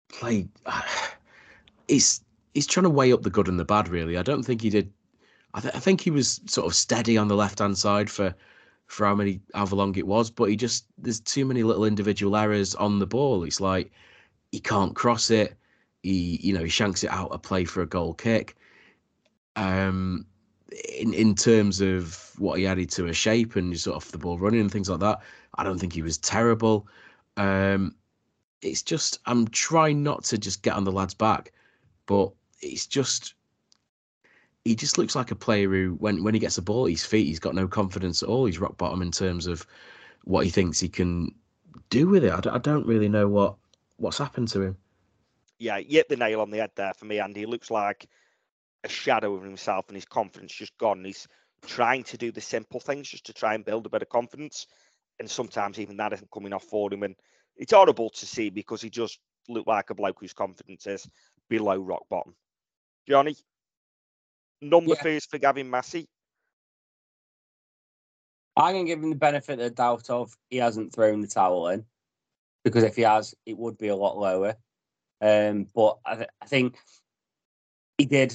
Speaker 5: played. He's he's trying to weigh up the good and the bad. Really, I don't think he did. I, th- I think he was sort of steady on the left hand side for for how many however long it was, but he just there's too many little individual errors on the ball. It's like he can't cross it. He you know he shanks it out a play for a goal kick. Um, in in terms of what he added to a shape and sort of the ball running and things like that, I don't think he was terrible. Um, it's just I'm trying not to just get on the lad's back, but it's just he just looks like a player who when when he gets the ball at his feet, he's got no confidence at all. He's rock bottom in terms of what he thinks he can do with it. I, d- I don't really know what what's happened to him.
Speaker 3: Yeah, you hit the nail on the head there for me, Andy. He looks like a shadow of himself, and his confidence just gone. He's trying to do the simple things just to try and build a bit of confidence, and sometimes even that isn't coming off for him. And it's horrible to see because he just looked like a bloke whose confidence is below rock bottom. Johnny, number
Speaker 4: Yeah.
Speaker 3: first for Gavin Massey.
Speaker 4: I'm gonna give him the benefit of the doubt of he hasn't thrown the towel in, because if he has, it would be a lot lower. Um, but I, th- I think he did.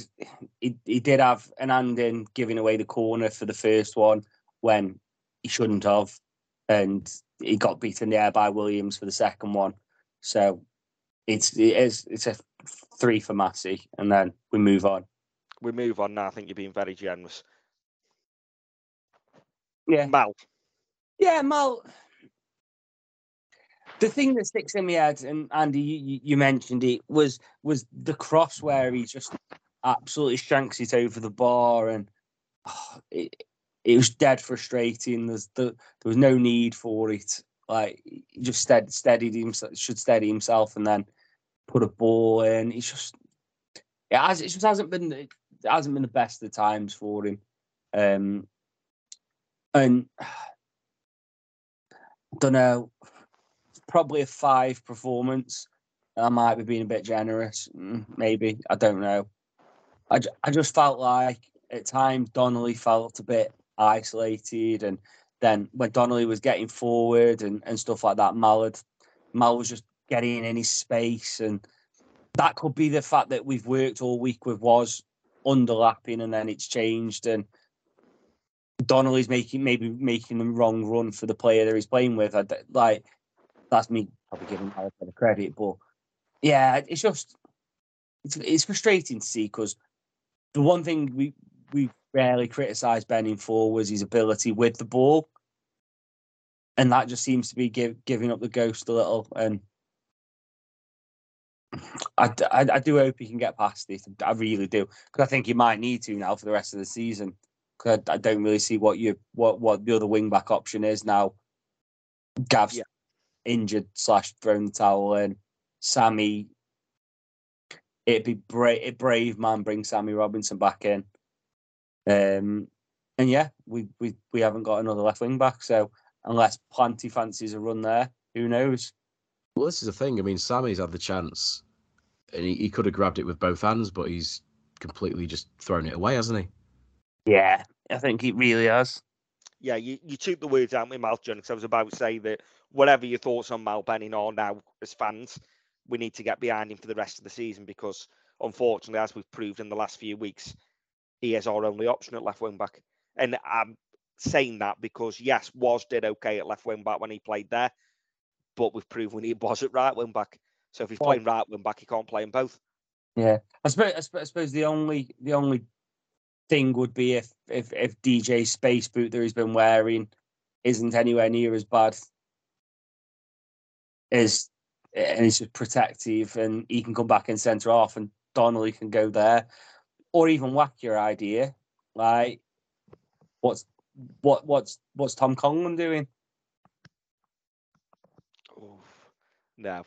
Speaker 4: He, he did have an hand in giving away the corner for the first one when he shouldn't have, and he got beaten there by Williams for the second one. So it's it is it's a three for Massey, and then we move on.
Speaker 3: We move on now. I think you're being very generous.
Speaker 4: Yeah.
Speaker 3: Mal,
Speaker 4: Yeah, Mal. The thing that sticks in my head, and Andy, you, you- mentioned it, was was the cross where he just absolutely shanks it over the bar, and oh, it, it was dead frustrating. There's the, there was no need for it. Like he just stead, steadied himself, should steady himself, and then put a ball in. It's just it has it just hasn't been it hasn't been the best of times for him. Um, and don't know, probably a five performance. I might be being a bit generous, mm, maybe. I don't know. I, I just felt like at times Donnelly felt a bit isolated, and then when Donnelly was getting forward and, and stuff like that, Mal, had, Mal was just getting in his space, and that could be the fact that we've worked all week with was underlapping, and then it's changed, and Donnelly's making maybe making the wrong run for the player that he's playing with. I, like that's me probably giving him a bit of credit, but yeah, it's just it's it's frustrating to see because the one thing we we rarely criticise Benning for was his ability with the ball, and that just seems to be give, giving up the ghost a little. And I, I, I do hope he can get past it. I really do because I think he might need to now for the rest of the season. Because I, I don't really see what you what what the other wing back option is now. Gav's
Speaker 3: Yeah.
Speaker 4: injured slash thrown the towel in. Sammy, it'd be brave. Brave man bring Sammy Robinson back in. Um, and yeah, we we we haven't got another left wing back. So unless Planty fancies a run there, who knows?
Speaker 5: Well, this is the thing. I mean, Sammy's had the chance, and he, he could have grabbed it with both hands, but he's completely just thrown it away, hasn't he?
Speaker 4: Yeah, I think he really has.
Speaker 3: yeah, you, you took the words out of my mouth, John, because I was about to say that whatever your thoughts on Mal Benning are now as fans, we need to get behind him for the rest of the season because, unfortunately, as we've proved in the last few weeks, he is our only option at left wing back. And I'm saying that because, yes, Was did okay at left wing back when he played there, but we've proven he was at right wing back. So if he's playing right wing back, he can't play in both.
Speaker 4: Yeah, I suppose, I suppose the only the only thing would be if if if DJ space boot that he's been wearing isn't anywhere near as bad as and it's just protective and he can come back in centre off and Donnelly can go there. Or even whack your idea. Like what's what what's what's Tom Conlon doing?
Speaker 3: No.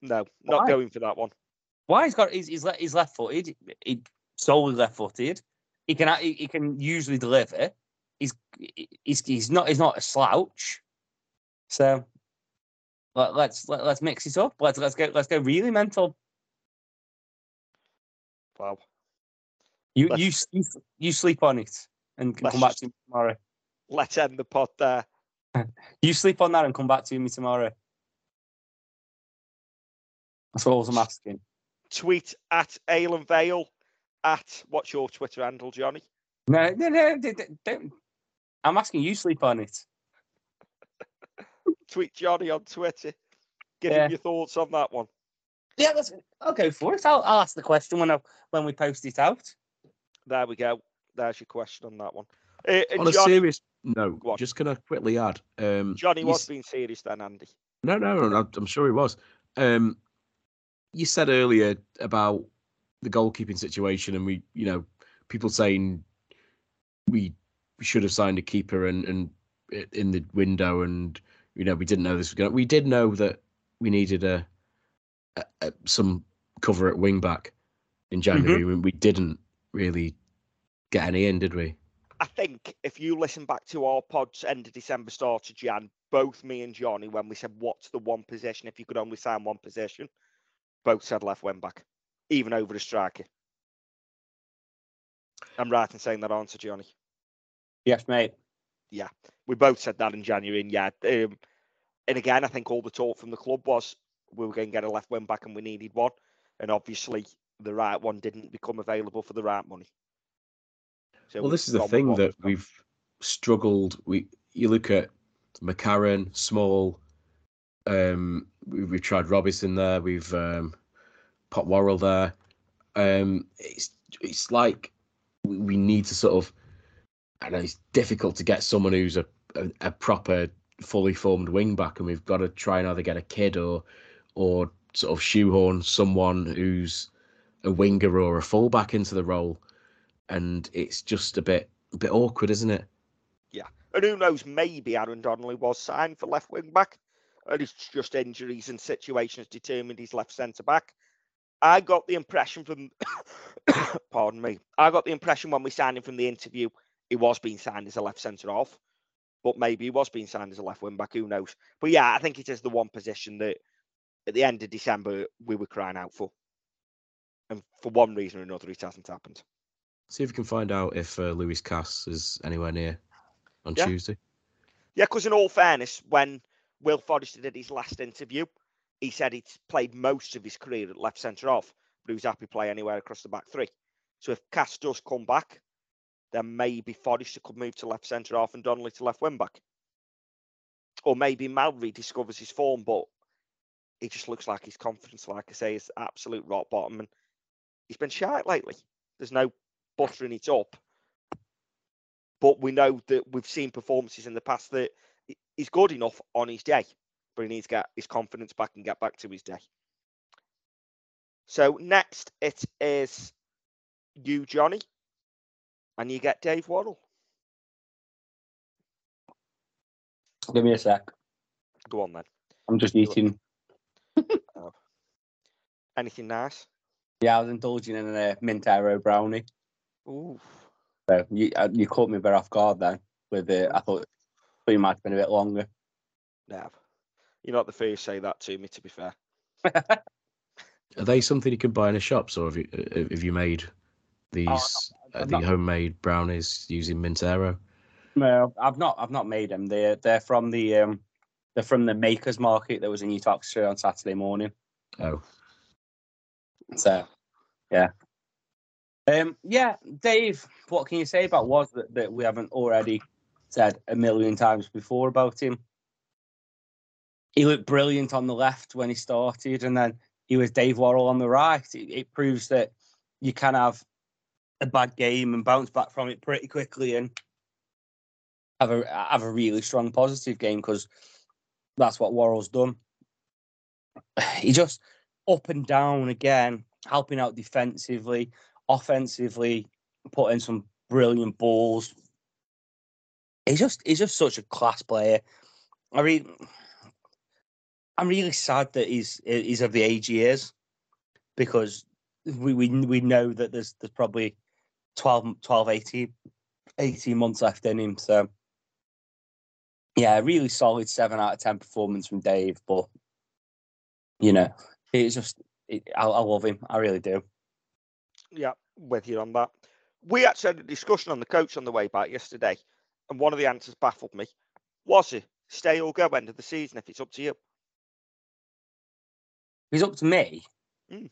Speaker 3: No, not
Speaker 4: Why?
Speaker 3: going for that one.
Speaker 4: Why he's got he's he's, le- he's left footed. He solely left footed. He can he, he can usually deliver. He's he's he's not he's not a slouch. So let, let's let, let's mix it up. Let's let's go let's go really mental.
Speaker 3: Wow.
Speaker 4: You
Speaker 3: Let's-
Speaker 4: you you, sleep on it and come back to me tomorrow.
Speaker 3: Let's end the pot there.
Speaker 4: You sleep on that and come back to me tomorrow. That's all I'm asking.
Speaker 3: Tweet at Alan Vale at what's your Twitter handle, Johnny?
Speaker 4: No, no, no, d- d- don't. I'm asking you sleep on it.
Speaker 3: Tweet Johnny on Twitter. Give
Speaker 4: Yeah.
Speaker 3: him your thoughts on that one.
Speaker 4: Yeah, that's, I'll go for it. I'll, I'll ask the question when I, when we post it out.
Speaker 3: There we go. There's your question on that one. Uh, and
Speaker 5: On a serious note,
Speaker 3: Go
Speaker 5: just gonna quickly add. Um,
Speaker 3: Johnny
Speaker 5: you
Speaker 3: was
Speaker 5: s-
Speaker 3: being serious then, Andy.
Speaker 5: No, no, no, I'm sure he was. Um, you said earlier about the goalkeeping situation, and we, you know, people saying we should have signed a keeper and and in the window, and you know, we didn't know this was going. to We did know that we needed a, a, a some cover at wing back in mm-hmm. January. when We didn't really get any in, did we?
Speaker 3: I think if you listen back to our pods end of December, start of Jan, both me and Johnny, when we said what's the one position if you could only sign one position, both said left wing back, even over the striker. I'm right in saying that answer, Johnny.
Speaker 4: Yes, mate.
Speaker 3: Yeah, we both said that in January, and yeah. Um, and again, I think all the talk from the club was we were going to get a left wing back and we needed one, and obviously the right one didn't become available for the right money. So
Speaker 5: well, this is the thing that
Speaker 3: we've
Speaker 5: we've struggled. We you look at McCarran, Small. Um, we, we've tried Robinson there. We've um, Pot there. Um, it's it's like we, we need to sort of. I know it's difficult to get someone who's a, a, a proper, fully formed wing back, and we've got to try and either get a kid or or sort of shoehorn someone who's a winger or a fullback into the role, and it's just a bit a bit awkward, isn't it?
Speaker 3: Yeah, and who knows, maybe Aaron Donnelly was signed for left wing back, and it's just injuries and situations determined he's left centre back. I got the impression from, pardon me, I got the impression when we signed him from the interview, he was being signed as a left centre off, but maybe he was being signed as a left wing back. Who knows? But yeah, I think it is the one position that at the end of December we were crying out for, and for one reason or another, it hasn't happened.
Speaker 5: See if we can find out if uh, Lewis Cass is anywhere near on
Speaker 3: Yeah.
Speaker 5: Tuesday.
Speaker 3: Yeah, because in all fairness, when Will Forrester did his last interview, he said he'd played most of his career at left centre off, but he was happy to play anywhere across the back three. So if Cass does come back, then maybe Forrester could move to left centre off and Donnelly to left wing back. Or maybe Mallory discovers his form, but he just looks like his confidence, like I say, is absolute rock bottom. And he's been shy lately. There's no buttering it up. But we know that we've seen performances in the past that he's good enough on his day, but he needs to get his confidence back and get back to his day. So next it is you, Johnny, and you get Dave Worrall.
Speaker 4: Give me a sec.
Speaker 3: Go on then.
Speaker 4: I'm just eating.
Speaker 3: Anything nice?
Speaker 4: Yeah, I was indulging in a mint Aero brownie.
Speaker 3: Ooh.
Speaker 4: So you uh, you caught me a bit off guard then. With it, I thought, thought you might have been a bit longer.
Speaker 3: No. You're not the first to say that to me, to be fair.
Speaker 5: Are they something you can buy in a shops, or have you uh, have you made these uh,
Speaker 4: I'm
Speaker 5: the
Speaker 4: not-
Speaker 5: homemade brownies using Mint Aero?
Speaker 4: No, I've not. I've not made them. They're they're from the um, they're from the makers market that was in East Oxford on Saturday morning.
Speaker 5: Oh,
Speaker 4: So, yeah. Um, yeah, Dave. What can you say about was that, that we haven't already said a million times before about him? He looked brilliant on the left when he started, and then he was Dave Worrall on the right. It, it proves that you can have a bad game and bounce back from it pretty quickly and have a have a really strong positive game because that's what Worrall's done. He just up and down again, helping out defensively, offensively, putting some brilliant balls. He's just he's just such a class player. I mean, I'm really sad that he's he's of the age he is because we we we know that there's there's probably 12, 12 18, 18 months left in him. So yeah, really solid seven out of ten performance from Dave. But you know, it's just it, I, I love him. I really do.
Speaker 3: Yeah, with you on that. We actually had a discussion on the coach on the way back yesterday, and one of the answers baffled me. Was he? stay or go end of the season if it's up to you?
Speaker 4: He's up to me.
Speaker 3: Mm.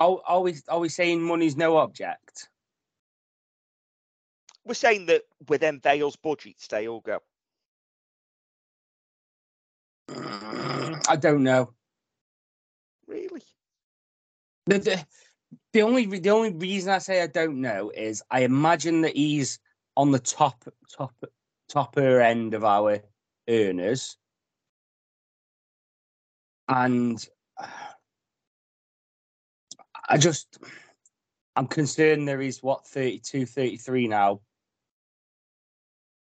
Speaker 4: Are, are we are we saying money's no object?
Speaker 3: We're saying that within Vale's budget, stay or go.
Speaker 4: I don't know.
Speaker 3: Really?
Speaker 4: The, the, the only the only reason I say I don't know is I imagine that he's on the top top topper end of our earners, and I just I'm concerned there is what 32, 33 now,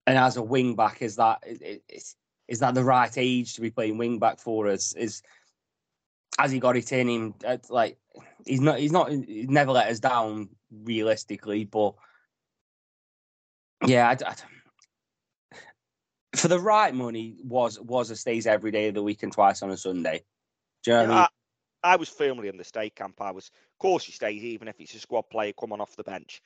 Speaker 4: and as a wing back, is that is, is, that the right age to be playing wing back for us? Is has he got it in him? Like he's not, he's not, he's never let us down realistically, but yeah, I I for the right money was was a stays every day of the week and twice on a Sunday. Do you know what I mean?
Speaker 3: I, I was firmly in the stay camp. I was, of course, he stays even if it's a squad player coming off the bench.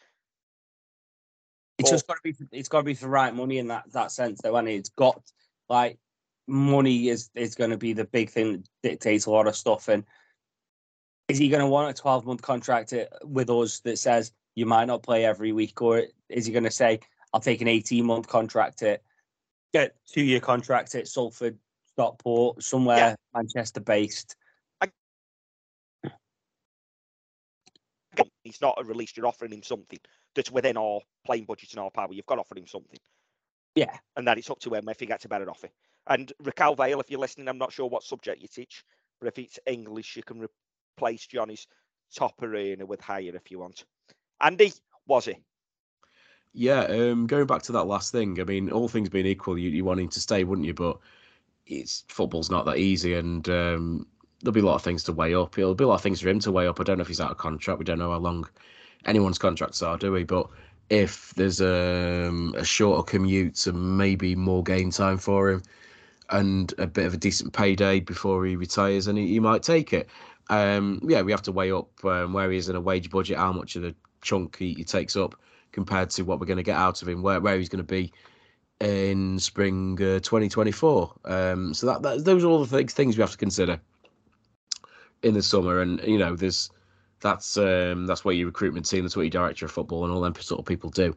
Speaker 4: It's just got to be. It's got to be for right money in that that sense, though. And it's got like money is is going to be the big thing that dictates a lot of stuff. And is he going to want a twelve month contract uh, with us that says you might not play every week, or is he going to say I'll take an eighteen month contract at get two year contract at Salford, Stockport, somewhere Manchester based?
Speaker 3: He's not a release. You're offering him something that's within our playing budget and our power. You've got to offer him something,
Speaker 4: Yeah,
Speaker 3: and then it's up to him if he gets a better offer. And Raquel Vale, if you're listening, I'm not sure what subject you teach, but if it's English, you can replace Johnny's top arena with higher if you want. Andy, was he?
Speaker 5: Yeah, um, going back to that last thing, I mean, all things being equal, you, you want him to stay, wouldn't you? But it's football's not that easy, and um, there'll be a lot of things to weigh up. There'll be a lot of things for him to weigh up. I don't know if he's out of contract. We don't know how long anyone's contracts are, do we? But if there's um, a shorter commute and maybe more game time for him, and a bit of a decent payday before he retires, and he, he might take it. Um, yeah, we have to weigh up um, where he is in a wage budget, how much of the chunk he, he takes up compared to what we're going to get out of him, where, where he's going to be in spring uh, 2024. Um, so that, that those are all the things, things we have to consider in the summer. And you know, there's that's um, that's what your recruitment team, that's what your director of football, and all them sort of people do.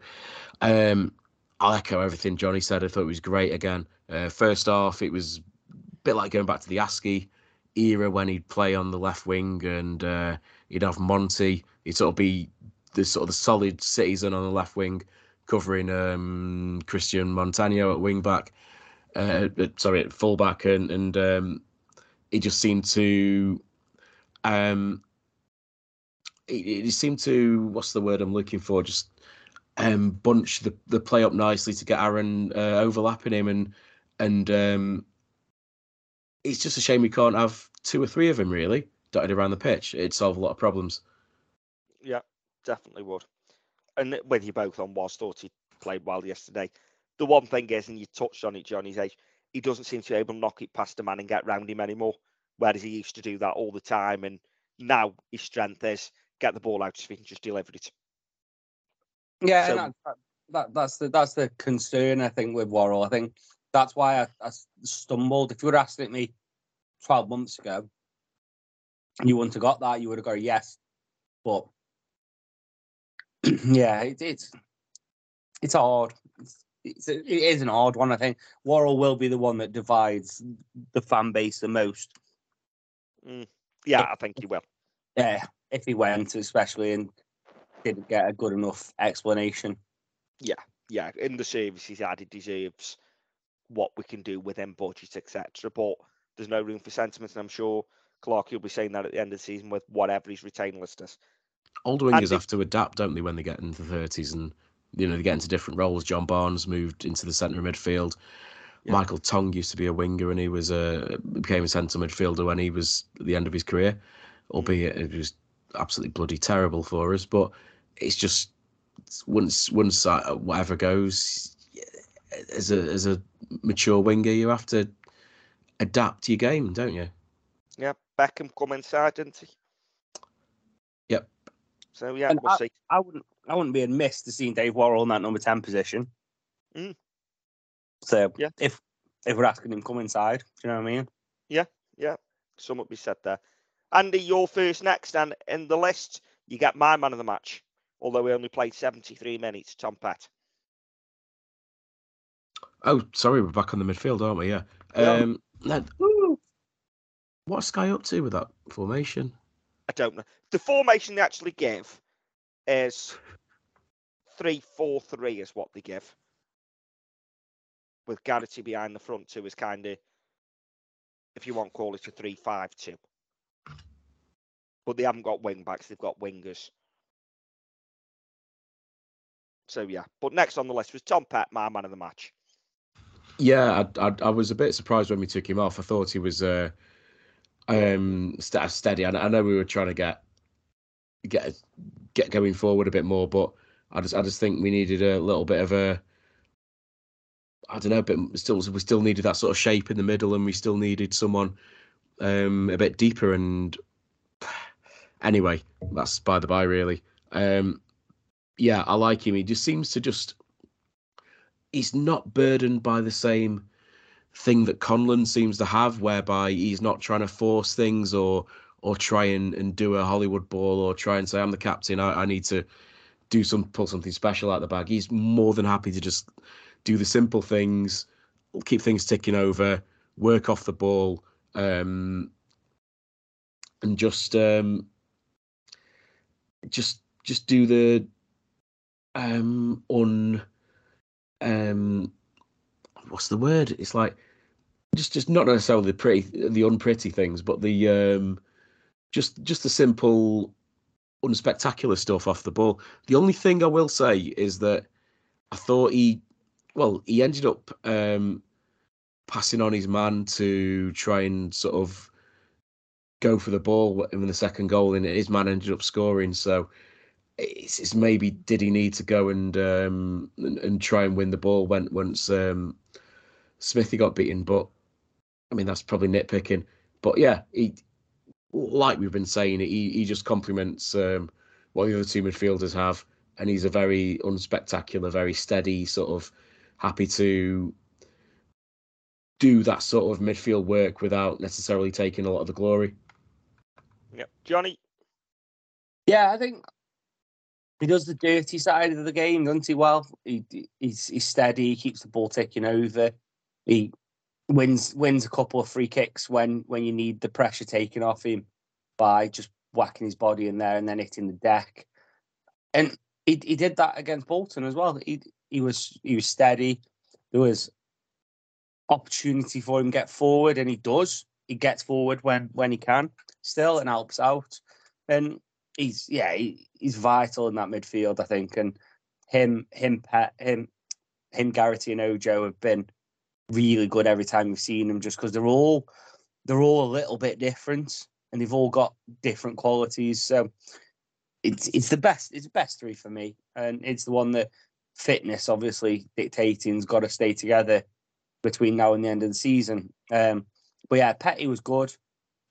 Speaker 5: Um, I echo everything Johnny said. I thought it was great again. Uh, first off, it was a bit like going back to the Askey era when he'd play on the left wing and uh, he'd have Monty. He'd sort of be the sort of the solid citizen on the left wing, covering um, Christian Montano at wing back. Uh, sorry, at full back, and and um, he just seemed to um, he, he seemed to what's the word I'm looking for? Just um, bunch the, the play up nicely to get Aaron uh, overlapping him, and and um, it's just a shame we can't have two or three of them really dotted around the pitch. It'd solve a lot of problems.
Speaker 3: Yeah, definitely would. And with you both on was thought he played well yesterday. The one thing is, and you touched on it, Johnny's age, he doesn't seem to be able to knock it past a man and get round him anymore. Whereas he used to do that all the time, and now his strength is get the ball out his he can just deliver it.
Speaker 4: Yeah,
Speaker 3: So-
Speaker 4: that, that that's the that's the concern I think with Worrall. I think that's why I, I stumbled. If you were asking me twelve months ago, you wouldn't have got that. You would have got a yes. But yeah, it, it's it's hard. It's, it's it is an hard one. I think Worrall will be the one that divides the fan base the most. Mm.
Speaker 3: Yeah, I think he will.
Speaker 4: Yeah, if he went, especially and didn't get a good enough explanation.
Speaker 3: yeah, yeah. in the service he's had, he deserves what we can do within budget, etc. But there's no room for sentiment, and I'm sure Clarke will be saying that at the end of the season with whatever his retained list is.
Speaker 5: Older wingers
Speaker 3: the-
Speaker 5: have to adapt, don't they, when they get into the thirties and you know they get into different roles. John Barnes moved into the centre of midfield.
Speaker 3: Yeah.
Speaker 5: Michael Tong used to be a winger and he was a became a centre midfielder when he was at the end of his career, albeit it was absolutely bloody terrible for us. But it's just once once uh, whatever goes, as a as a mature winger, you have to adapt your game, don't you?
Speaker 3: Yeah, Beckham come inside, didn't he?
Speaker 5: Yep.
Speaker 3: So yeah,
Speaker 4: And
Speaker 3: we'll see.
Speaker 4: I wouldn't I wouldn't be amiss to seeing Dave Worrall in that number ten position.
Speaker 3: Mm.
Speaker 4: So
Speaker 3: Yeah.
Speaker 4: if if we're asking him come inside, do you know what I mean?
Speaker 3: Yeah, yeah. some would be said there. Andy, you're first next, and in the list you get my man of the match. Although we only played 73 minutes, Tom Pett.
Speaker 5: Oh, sorry, we're back on the midfield, aren't we? Yeah.
Speaker 3: Yeah.
Speaker 5: Um, no, what's Sky up to with that formation?
Speaker 3: I don't know. The formation they actually give is three four three is what they give. With Garrity behind the front two is kind of, if you want, call it a three five two. But they haven't got wing backs; they've got wingers. So yeah. But next on the list was Tom Pett, my man of the match.
Speaker 5: Yeah, I, I, I was a bit surprised when we took him off. I thought he was uh, um, st- steady. I, I know we were trying to get get get going forward a bit more, but I just I just think we needed a little bit of a I don't know, but still we still needed that sort of shape in the middle, and we still needed someone um, a bit deeper. And anyway, that's by the by, really. Um, yeah, I like him. He just seems to just he's not burdened by the same thing that Conlon seems to have, whereby he's not trying to force things or or try and, and do a Hollywood ball or try and say I'm the captain. I, I need to do some pull something special out the bag. He's more than happy to just do the simple things, keep things ticking over, work off the ball, um, and just um, just just do the um un um what's the word it's like just just not necessarily the pretty the unpretty things but the um just just the simple unspectacular stuff off the ball. The only thing i will say is that i thought he well he ended up um passing on his man to try and sort of go for the ball in the second goal and his man ended up scoring. So it's, it's maybe did he need to go and um and, and try and win the ball when once um Smithy got beaten, but I mean that's probably nitpicking. But yeah, he like we've been saying, he he just complements um what the other two midfielders have, and he's a very unspectacular, very steady, sort of happy to do that sort of midfield work without necessarily taking a lot of the glory.
Speaker 3: Yeah, Johnny.
Speaker 4: Yeah, I think he does the dirty side of the game, doesn't he? Well, he, he's he's steady. He keeps the ball ticking over. He wins wins a couple of free kicks when when you need the pressure taken off him by just whacking his body in there and then hitting the deck. And he he did that against Bolton as well. He he was he was steady. There was opportunity for him to get forward, and he does. He gets forward when when he can still and helps out. And he's yeah, he, he's vital in that midfield, I think. And him, him, Pett, him, him, Garrity and Ojo have been really good every time we've seen them, just because they're all they're all a little bit different and they've all got different qualities. So it's it's the best. It's the best three for me, and it's the one that fitness obviously dictating's got to stay together between now and the end of the season. Um, but yeah, Petty was good.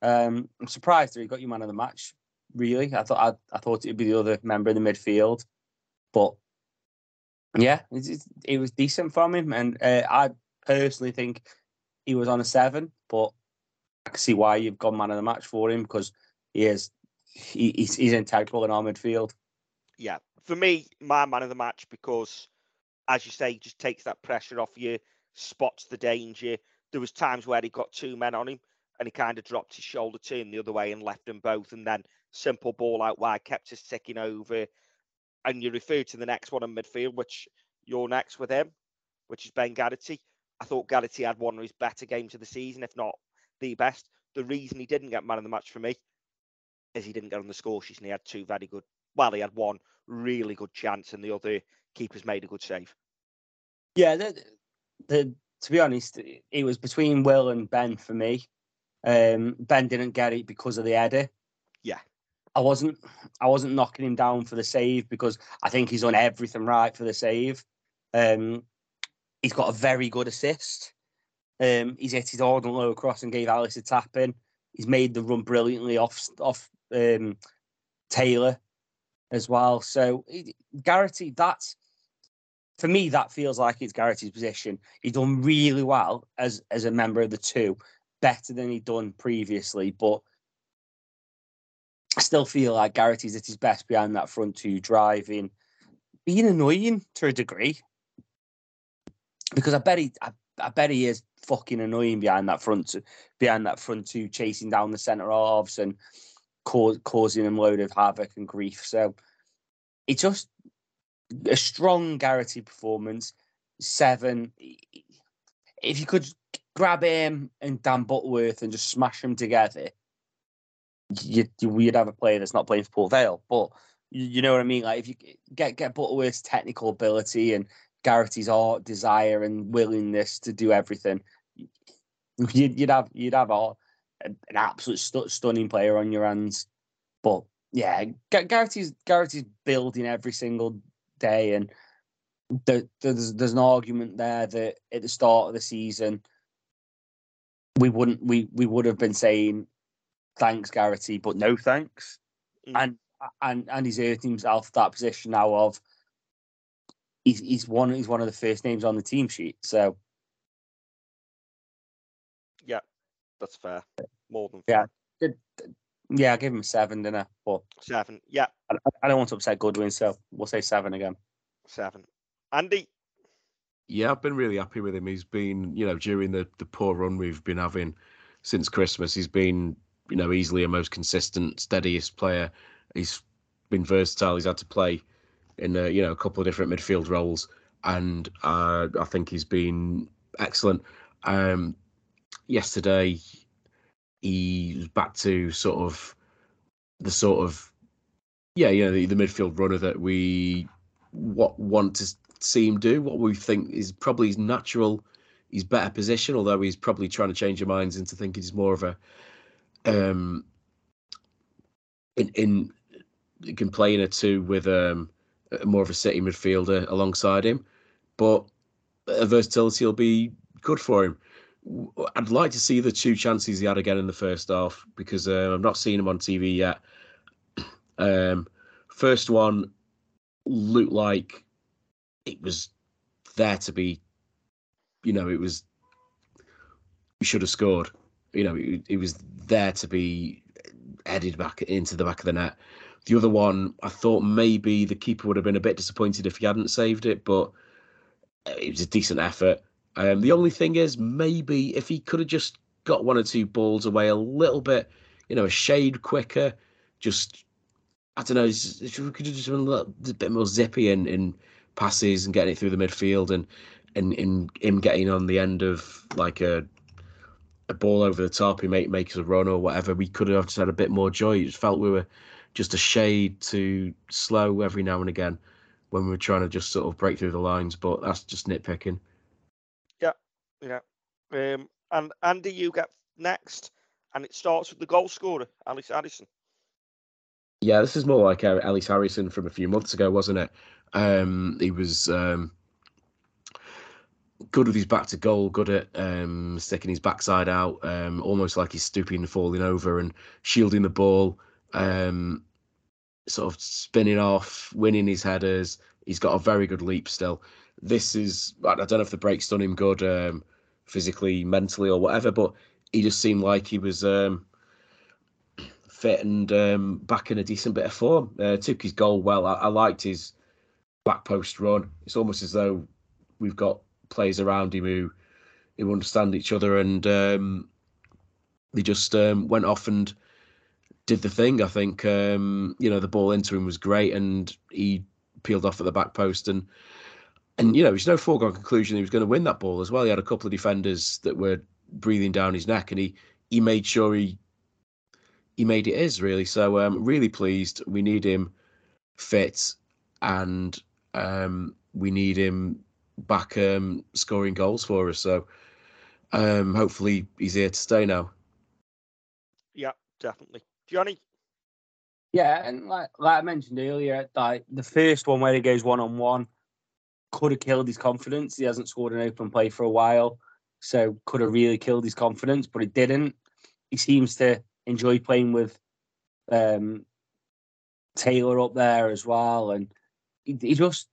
Speaker 4: Um, I'm surprised that he got you man of the match. Really, I thought I, I thought it'd be the other member in the midfield, but yeah, it, it, it was decent from him, and uh, I personally think he was on a seven. But I can see why you've gone man of the match for him because he is he, he's, he's integral in our midfield.
Speaker 3: Yeah, for me, my man of the match because, as you say, he just takes that pressure off you, spots the danger. There was times where he got two men on him and he kind of dropped his shoulder, turned the other way, and left them both. And then simple ball out wide, kept us ticking over. and you refer to the next one in midfield, which you're next with him, which is Ben Garrity. I thought Garrity had one of his better games of the season, if not the best. The reason he didn't get man of the match for me is he didn't get on the score sheet and he had two very good. Well, he had one really good chance and the other keeper's made a good save.
Speaker 4: Yeah, the, the to be honest, it was between Will and Ben for me. Um, ben didn't get it because of the header.
Speaker 3: Yeah.
Speaker 4: I wasn't I wasn't knocking him down for the save because I think he's done everything right for the save. Um, he's got a very good assist. Um, he's hit his hard and low across and gave Ellis a tap in. He's made the run brilliantly off off um, Taylor as well. So it, Garrity, that's for me, that feels like it's Garrity's position. He's done really well as as a member of the two, better than he'd done previously, but I still feel like Garrity's at his best behind that front two, driving, being annoying to a degree. Because I bet he, I, I bet he is fucking annoying behind that front, two, behind that front two, chasing down the centre halves and cause, causing them load of havoc and grief. So it's just a strong Garrity performance. Seven. If you could grab him and Dan Butterworth and just smash them together, you, you'd have a player that's not playing for Port Vale. But you know what I mean? Like if you get get Butterworth's technical ability and Garrity's art, desire, and willingness to do everything, you'd, you'd have you'd have a, an absolute stu- stunning player on your hands. But yeah, Garrity's Garrity's building every single day, and the, there's there's an argument there that at the start of the season we wouldn't we we would have been saying thanks Garrity, but no thanks,
Speaker 3: Mm.
Speaker 4: and and and he's earned himself that position now of he's he's one he's one of the first names on the team sheet. So
Speaker 3: Yeah, that's fair. More than
Speaker 4: Yeah.
Speaker 3: fair.
Speaker 4: yeah, I give him a seven, didn't I? But
Speaker 3: Seven. Yeah,
Speaker 4: I, I don't want to upset Goodwin, so we'll say seven again.
Speaker 3: seven. Andy,
Speaker 5: Yeah, I've been really happy with him. He's been, you know, during the, the poor run we've been having since Christmas, he's been, you know, easily a most consistent, steadiest player. He's been versatile. He's had to play in, a, you know, a couple of different midfield roles, and uh, I think he's been excellent. Um, yesterday, he was back to sort of the sort of, yeah, you know, the, the midfield runner that we what want to see him do, what we think is probably his natural, his better position. Although he's probably trying to change your minds into thinking he's more of a, um, in in can play in a two with um more of a city midfielder alongside him, but a versatility will be good for him. I'd like to see the two chances he had again in the first half because uh, I've not seen him on TV yet. Um, first one looked like it was there to be, you know, it was, we should have scored. You know, it, it was there to be headed back into the back of the net. The other one, I thought maybe the keeper would have been a bit disappointed if he hadn't saved it, but uh, it was a decent effort. Um, the only thing is, maybe if he could have just got one or two balls away a little bit, you know, a shade quicker, just I don't know, if we could have just been a little a bit more zippy in, in passes and getting it through the midfield and and in him getting on the end of like a a ball over the top, he make make us a run or whatever, we could have just had a bit more joy. It felt we were just a shade too slow every now and again when we were trying to just sort of break through the lines, but that's just nitpicking.
Speaker 3: yeah. Um, and Andy, you get next, and it starts with the goal scorer, Ellis Harrison.
Speaker 5: Yeah, this is more like uh, Ellis Harrison from a few months ago, wasn't it? Um, he was um, good with his back to goal, good at um, sticking his backside out, um, almost like he's stooping and falling over and shielding the ball, um, sort of spinning off, winning his headers. He's got a very good leap still. This is, I don't know if the break's done him good um, physically, mentally, or whatever, but he just seemed like he was. Um, fit and um, back in a decent bit of form. Uh, took his goal well. I, I liked his back post run. It's almost as though we've got players around him who who understand each other, and um, they just um, went off and did the thing. I think um, you know the ball into him was great, and he peeled off at the back post, and and you know it's no foregone conclusion he was going to win that ball as well. He had a couple of defenders that were breathing down his neck, and he he made sure he he made it his really. So um, really pleased. We need him fit, and um, we need him back um, scoring goals for us. So um, hopefully he's here to stay now.
Speaker 3: Yeah, definitely. Johnny?
Speaker 4: Yeah, and like like I mentioned earlier, like the first one where he goes one on one could have killed his confidence. He hasn't scored an open play for a while, so could have really killed his confidence, but it didn't. He seems to enjoy playing with um, Taylor up there as well, and he, he just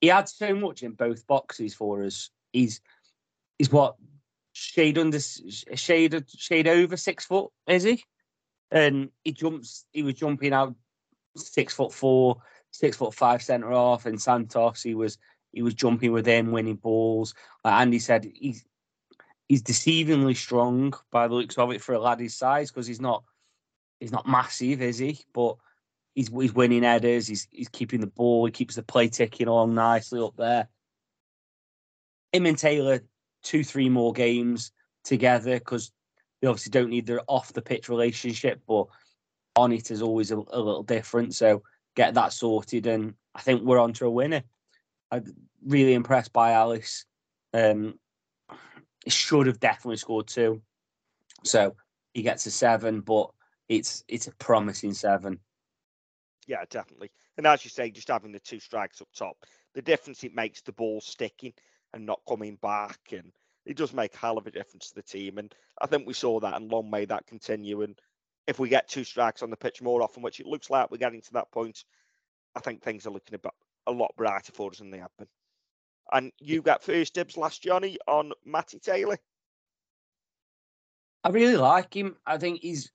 Speaker 4: he had so much in both boxes for us. He's he's what shade under shade shade over six foot, is he? And he jumps. He was jumping out six foot four, six foot five centre off, and Santos. He was he was jumping with him, winning balls. Like Andy said, he's he's deceivingly strong by the looks of it for a lad his size because he's not he's not massive, is he? But he's he's winning headers. He's he's keeping the ball. He keeps the play ticking along nicely up there. Him and Taylor, two three more games together because they obviously don't need their off the pitch relationship, but on it is always a, a little different. So get that sorted, and I think we're on to a winner. I'm really impressed by Ellis. Um, should have definitely scored two, so he gets a seven, but it's it's a promising seven.
Speaker 3: Yeah, definitely. And as you say, just having the two strikes up top, the difference it makes the ball sticking and not coming back, and it does make a hell of a difference to the team. And I think we saw that, and long may that continue. And if we get two strikes on the pitch more often, which it looks like we're getting to that point, I think things are looking a, bit, a lot brighter for us than they have been. And you got first dibs last Johnny on Matty Taylor.
Speaker 4: I really like him. I think he's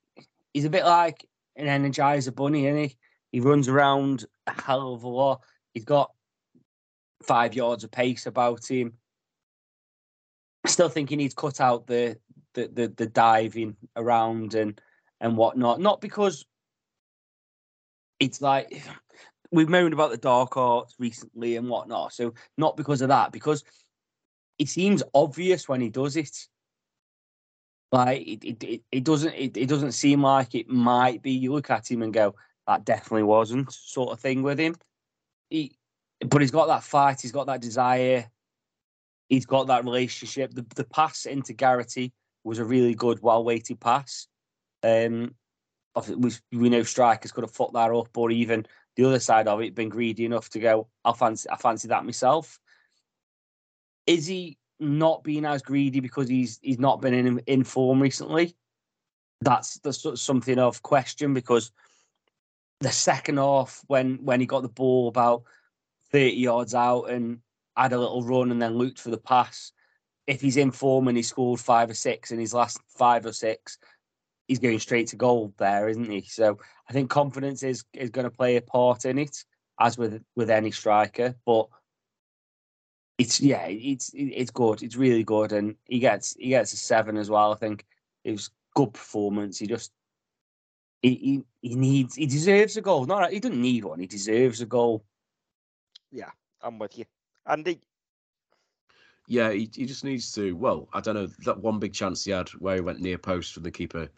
Speaker 4: he's a bit like an energizer bunny, isn't he? He runs around a hell of a lot. He's got five yards of pace about him. Still think he needs cut out the the the, the diving around and and whatnot. Not because it's like we've moaned about the dark arts recently and whatnot. So not because of that, because it seems obvious when he does it. Like it, it, it, it doesn't it, it doesn't seem like it might be. You look at him and go, that definitely wasn't sort of thing with him. He, but he's got that fight. He's got that desire. He's got that relationship. The the pass into Garrity was a really good, well weighted pass. Um, we we know strikers could have fucked that up, or even the other side of it, been greedy enough to go, I fancy I fancy that myself. Is he not being as greedy because he's he's not been in in form recently? That's that's something of question because the second half when when he got the ball about 30 yards out and had a little run and then looked for the pass. If he's in form and he scored five or six in his last five or six, he's going straight to goal there, isn't he? So I think confidence is is going to play a part in it, as with with any striker. But it's yeah, it's it's good. It's really good, and he gets he gets a seven as well. I think it was good performance. He just he he, he needs he deserves a goal. Not he doesn't need one. He deserves a goal.
Speaker 3: Yeah, I'm with you, Andy.
Speaker 5: Yeah, he, he just needs to. Well, I don't know that one big chance he had where he went near post from the keeper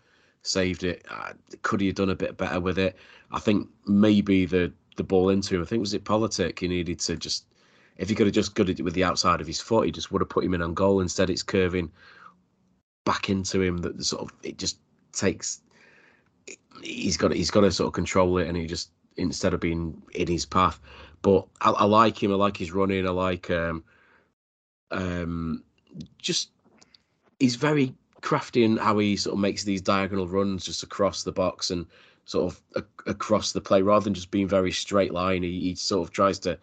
Speaker 5: saved it. Uh, could he have done a bit better with it? I think maybe the the ball into him. I think was it Politic. He needed to just if he could have just got it with the outside of his foot, he just would have put him in on goal. Instead, it's curving back into him. That sort of it just takes. He's got he's got to sort of control it, and he just instead of being in his path. But I, I like him. I like his running. I like um um just he's very crafty in how he sort of makes these diagonal runs just across the box and sort of a- across the play rather than just being very straight line. He, he sort of tries to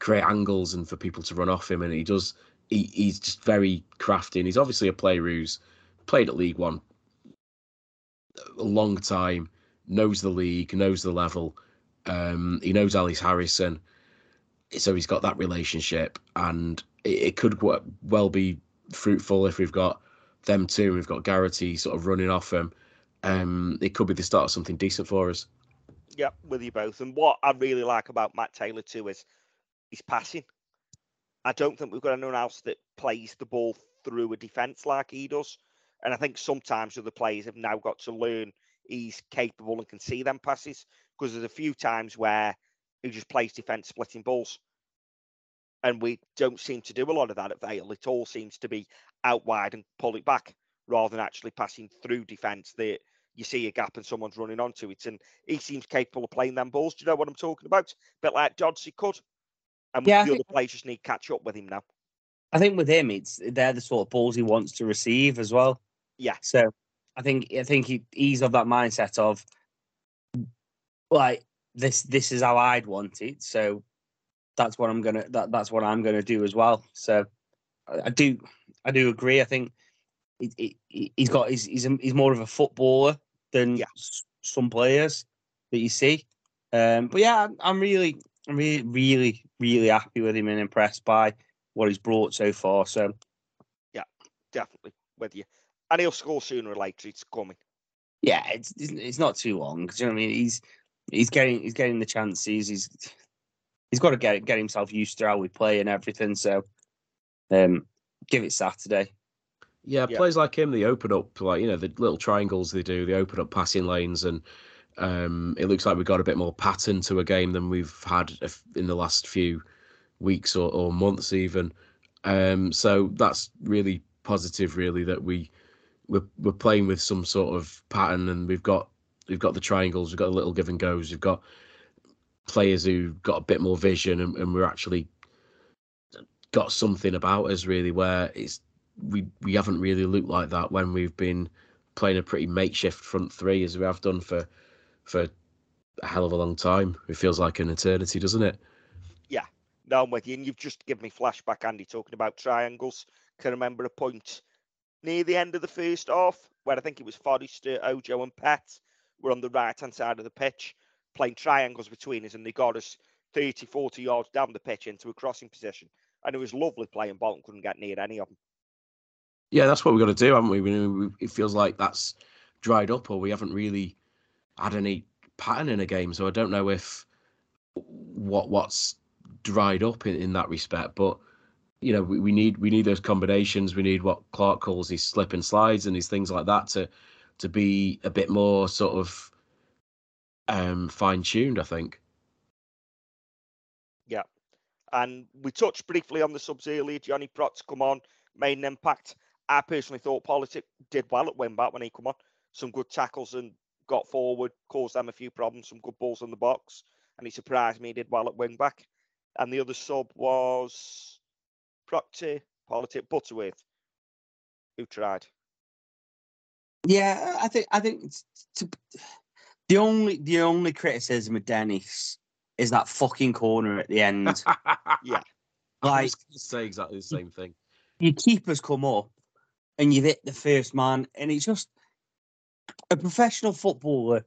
Speaker 5: create angles and for people to run off him, and he does. He, he's just very crafty, and he's obviously a player who's played at League One a long time, knows the league, knows the level. Um, he knows Ellis Harrison, so he's got that relationship, and it, it could well be fruitful if we've got them two. We've got Garrity sort of running off him. Um, it could be the start of something decent for us.
Speaker 3: Yeah, with you both. And what I really like about Matt Taylor too is he's passing. I don't think we've got anyone else that plays the ball through a defence like he does. And I think sometimes other players have now got to learn he's capable and can see them passes because there's a few times where he just plays defence splitting balls. And we don't seem to do a lot of that at Vale. It all seems to be out wide and pull it back rather than actually passing through defence that you see a gap and someone's running onto it. And he seems capable of playing them balls. Do you know what I'm talking about? A bit like Dodsey could. And
Speaker 4: Yeah,
Speaker 3: the
Speaker 4: think-
Speaker 3: other players just need to catch up with him now.
Speaker 4: I think with him, it's they're the sort of balls he wants to receive as well.
Speaker 3: Yeah.
Speaker 4: So I think I think he, he's of that mindset of like this this is how I'd want it. So that's what I'm gonna that, that's what I'm gonna do as well. So I, I do I do agree. I think he, he- he, he's got he's he's, a, he's more of a footballer than
Speaker 3: Yeah.
Speaker 4: some players that you see. Um, but yeah, I'm, really I'm really really really happy with him and impressed by what he's brought so far. So yeah,
Speaker 3: Definitely with you. And he'll score sooner or later. It's coming.
Speaker 4: yeah, it's it's not too long. 'cause, you know what I mean? He's he's getting he's getting the chances. He's he's got to get get himself used to how we play and everything. So um, give it Saturday.
Speaker 5: Yeah,
Speaker 3: Yeah.
Speaker 5: players like him, they open up like you know the little triangles they do. They open up passing lanes, and um, it looks like we've got a bit more pattern to a game than we've had in the last few weeks or, or months even. Um, so that's really positive, really, that we we're, we're playing with some sort of pattern, and we've got we've got the triangles, we've got a little give and goes, we've got players who got a bit more vision, and, and we're actually got something about us really where it's we we haven't really looked like that when we've been playing a pretty makeshift front three as we have done for for a hell of a long time. It feels like an eternity, doesn't it?
Speaker 3: Yeah, no, I'm with you. And you've just given me flashback, Andy, talking about triangles. Can remember a point near the end of the first half where I think it was Forrester, Ojo, and Pett were on the right hand side of the pitch playing triangles between us, and they got us 30, 40 yards down the pitch into a crossing position. And it was lovely playing ball and couldn't get near any of them.
Speaker 5: Yeah, that's what we've got to do, haven't we? it feels like that's dried up, or we haven't really had any pattern in a game. So I don't know if what what's dried up in, in that respect, but you know, we, we need we need those combinations. We need what Clarke calls his slip and slides and his things like that to to be a bit more sort of um fine tuned. I think.
Speaker 3: Yeah. And we touched briefly on the subs earlier. Johnny Prot's come on, made an impact. I personally thought Politic did well at wing back when he come on. Some good tackles and got forward, caused them a few problems, some good balls in the box. And he surprised me, he did well at wing back. And the other sub was Proctor, Politic, Butterworth, who tried.
Speaker 4: Yeah, I think I think to, the only the only criticism of Dennis is that fucking corner at the end.
Speaker 3: Yeah.
Speaker 5: I
Speaker 4: like
Speaker 5: say exactly the same thing.
Speaker 4: your keepers come up and you've hit the first man, and it's just a professional footballer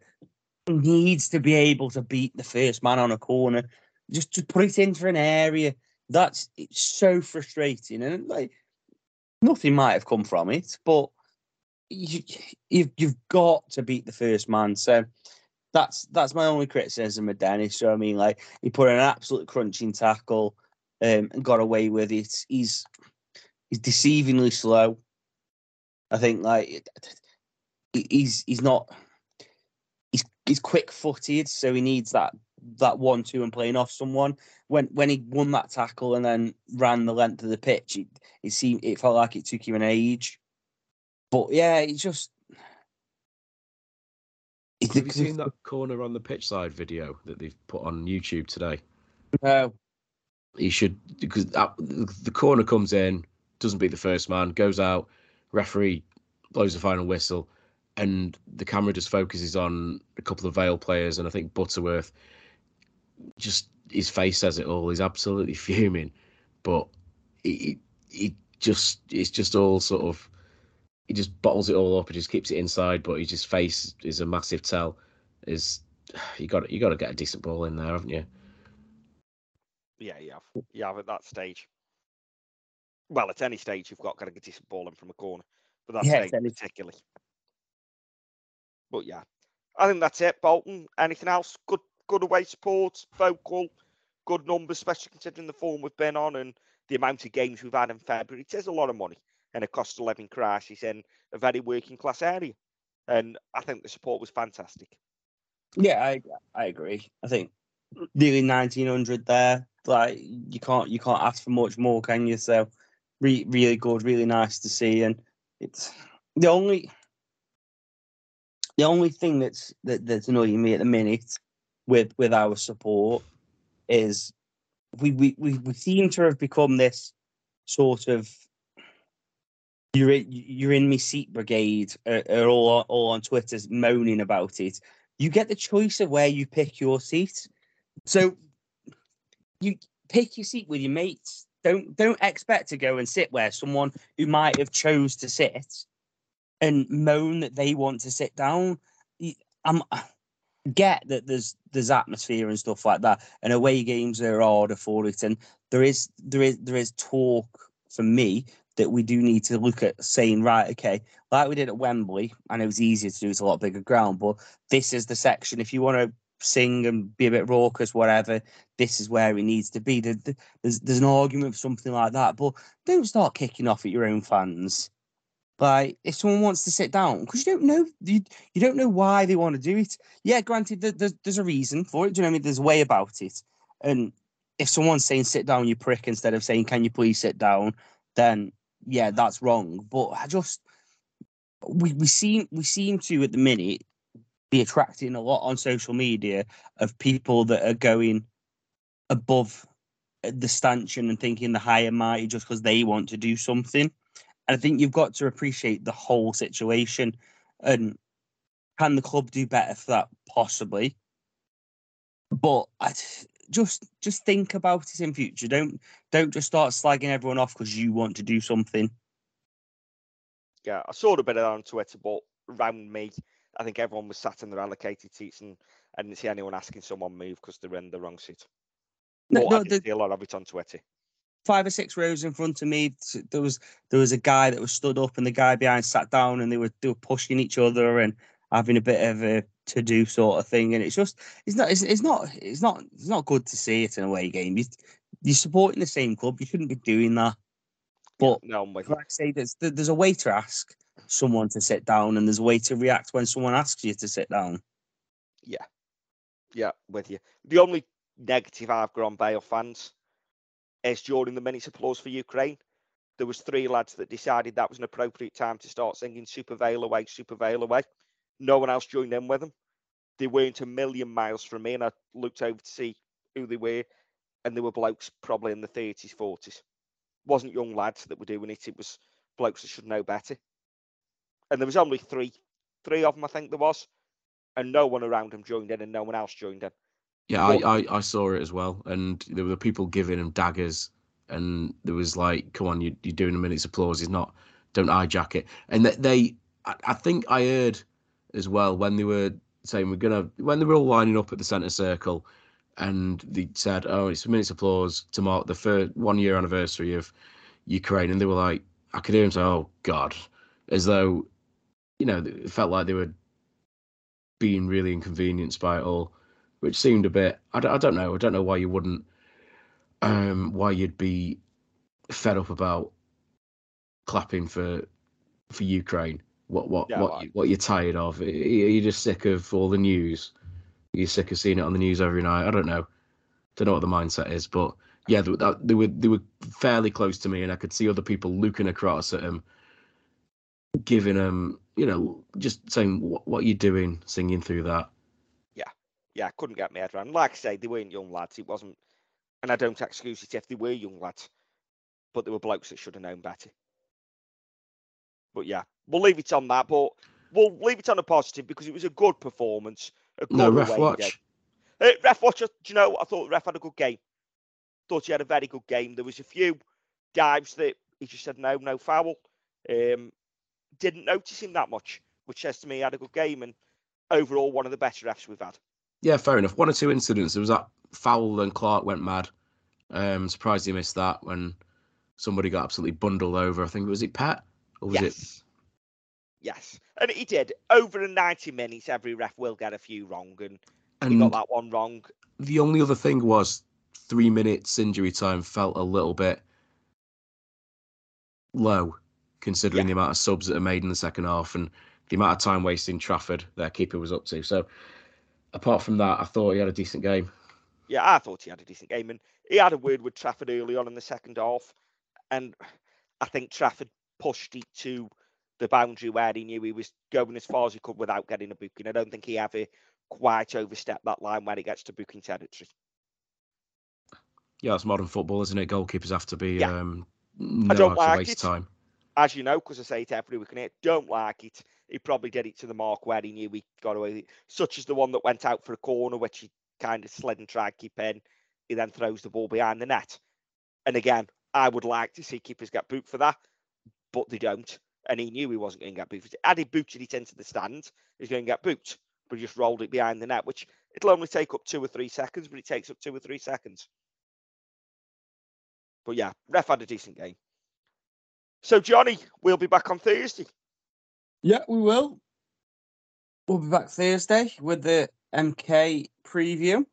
Speaker 4: needs to be able to beat the first man on a corner. Just to put it into an area that's it's so frustrating, and like nothing might have come from it, but you, you've you've got to beat the first man. So that's that's my only criticism of Dennis. So I mean, like he put an absolute crunching tackle um, and got away with it. He's he's deceivingly slow. I think like he's he's not he's he's quick footed, so he needs that that one two and playing off someone. When when he won that tackle and then ran the length of the pitch, it, it seemed it felt like it took him an age. But yeah, it's just.
Speaker 5: Have you seen that corner on the pitch side video that they've put on YouTube today?
Speaker 4: No.
Speaker 5: he should because that, the corner comes in, doesn't beat the first man, goes out, referee blows the final whistle, and the camera just focuses on a couple of Vale players, and I think Butterworth. Just his face says it all. He's absolutely fuming, but he he just it's just all sort of he just bottles it all up He just keeps it inside, but his just face is a massive tell. Is you got you got to get a decent ball in there, haven't you?
Speaker 3: Yeah, you have. You have at that stage. Well, at any stage, you've got got to get a decent ball in from a corner, but that
Speaker 4: Yeah,
Speaker 3: stage particularly. But yeah, I think that's it. Bolton. Anything else? Good, good away support, vocal, good numbers, especially considering the form we've been on and the amount of games we've had in February. It is a lot of money and a cost of living crisis in a very working class area. And I think the support was fantastic.
Speaker 4: Yeah, I I agree. I think nearly nineteen hundred there. Like you can't you can't ask for much more, can you? So re- really good, really nice to see. And it's the only the only thing that's that, that's annoying me at the minute with with our support is we we we, we seem to have become this sort of you're in, you're in me seat brigade are, are all all on Twitter's moaning about it. You get the choice of where you pick your seat, so you pick your seat with your mates. Don't don't expect to go and sit where someone who might have chose to sit and moan that they want to sit down. I'm get that there's there's atmosphere and stuff like that, and away games are harder for it, and there is there is there is talk for me that we do need to look at saying right, okay, like we did at Wembley, and it was easier to do. It's a lot bigger ground, but this is the section. If you want to sing and be a bit raucous, whatever, this is where it needs to be. There- there- There's there's an argument for something like that, but don't start kicking off at your own fans. Like if someone wants to sit down, because you don't know you, you don't know why they want to do it. Yeah, granted, there- there's there's a reason for it. Do you know what I mean? There's a way about it. And if someone's saying sit down, you prick, instead of saying can you please sit down, then yeah, that's wrong. But I just we we seem we seem to at the minute be attracting a lot on social media of people that are going above the stanchion and thinking the high and mighty just because they want to do something. And I think you've got to appreciate the whole situation. And can the club do better for that? Possibly. But I just just think about it in future. Don't don't just start slagging everyone off because you want to do something.
Speaker 3: Yeah, I saw a bit of that on Twitter, but around me, I think everyone was sat in their allocated seats and I didn't see anyone asking someone move because they're in the wrong seat.
Speaker 4: No,
Speaker 3: But
Speaker 4: no,
Speaker 3: I did
Speaker 4: the-
Speaker 3: see a lot of it on Twitter.
Speaker 4: five or six rows in front of me, there was there was a guy that was stood up, and the guy behind sat down, and they were they were pushing each other and having a bit of a to do sort of thing. And it's just it's not it's, it's not it's not it's not good to see it in a away game. You, you're supporting the same club. You shouldn't be doing that. But
Speaker 3: No, I'm with you.
Speaker 4: like I say, there's there's a way to ask someone to sit down, and there's a way to react when someone asks you to sit down.
Speaker 3: Yeah, yeah, with you. The only negative I've got on Vale fans is during the minutes applause for Ukraine. There was three lads that decided that was an appropriate time to start singing Super Vale away, Super Vale away. No one else joined in with them. They weren't a million miles from me, and I looked over to see who they were, and they were blokes probably in the 30s, 40s. wasn't young lads that were doing it, it was blokes that should know better. And there was only three, three of them, I think there was, and no one around them joined in, and no one else joined in.
Speaker 5: Yeah,
Speaker 3: Well-
Speaker 5: I, I, I saw it as well, and there were people giving him daggers, and there was like, "Come on, you, you're doing a minute's applause. He's not. Don't hijack it." And they, they I, I think I heard as well when they were saying we're gonna when they were all lining up at the centre circle, and they said, "Oh, it's a minute's applause to mark the first one year anniversary of Ukraine," and they were like, I could hear him say, "Oh God," as though you know it felt like they were being really inconvenienced by it all which seemed a bit I don't, I don't know I don't know why you wouldn't um why you'd be fed up about clapping for for Ukraine what what
Speaker 3: Yeah,
Speaker 5: what you, what you're tired of. Are you just sick of all the news? You're sick of seeing it on the news every night? I don't know. Don't know what the mindset is but yeah they, were- they were they were fairly close to me and I could see other people looking across at him giving him you know just saying what, what you doing? singing through that.
Speaker 3: Yeah, yeah, I couldn't get my head around. Like I say, they weren't young lads. It wasn't, and I don't excuse it if they were young lads, but they were blokes that should have known better. But yeah, we'll leave it on that. But we'll leave it on a positive because it was a good performance. A good
Speaker 5: no ref
Speaker 3: away
Speaker 5: watch
Speaker 3: game. Uh, ref watch. Do you know? what? I thought the ref had a good game. Thought he had a very good game. There was a few dives that he just said no, no foul. Um, didn't notice him that much, which says to me he had a good game and overall one of the better refs we've had.
Speaker 5: Yeah, fair enough. One or two incidents. There was that foul and Clarke went mad. Um, surprised he missed that when somebody got absolutely bundled over. I think it was it Pat or was it
Speaker 3: yes. Yes, and he did. Over the 90 minutes, every ref will get a few wrong, and he got that one wrong.
Speaker 5: the only other thing was three minutes injury time felt a little bit low, considering the amount of subs that are made in the second half and the amount of time wasting Trafford their keeper was up to. So, apart from that, I thought he had a decent game.
Speaker 3: Yeah, I thought he had a decent game, and he had a word with Trafford early on in the second half, and I think Trafford pushed it to the boundary where he knew he was going as far as he could without getting a booking. I don't think he ever quite overstepped that line when he gets to booking territory.
Speaker 5: Yeah, it's modern football, isn't it? Goalkeepers have to be
Speaker 3: Yeah.
Speaker 5: um,
Speaker 3: I don't like
Speaker 5: waste
Speaker 3: it.
Speaker 5: time.
Speaker 3: As you know, because I say it every week, and I don't like it. He probably did it to the mark where he knew he got away with it, such as the one that went out for a corner, which he kind of slid and tried to keep in. He then throws the ball behind the net. And again, I would like to see keepers get booked for that, but they don't. And he knew he wasn't going to get booked. Had he booted it into the stand, he's going to get booked. But he just rolled it behind the net, which it'll only take up two or three seconds, but it takes up two or three seconds. But yeah, ref had a decent game. So Johnny, we'll be back on Thursday.
Speaker 4: Yeah, we will. We'll be back Thursday with the MK preview.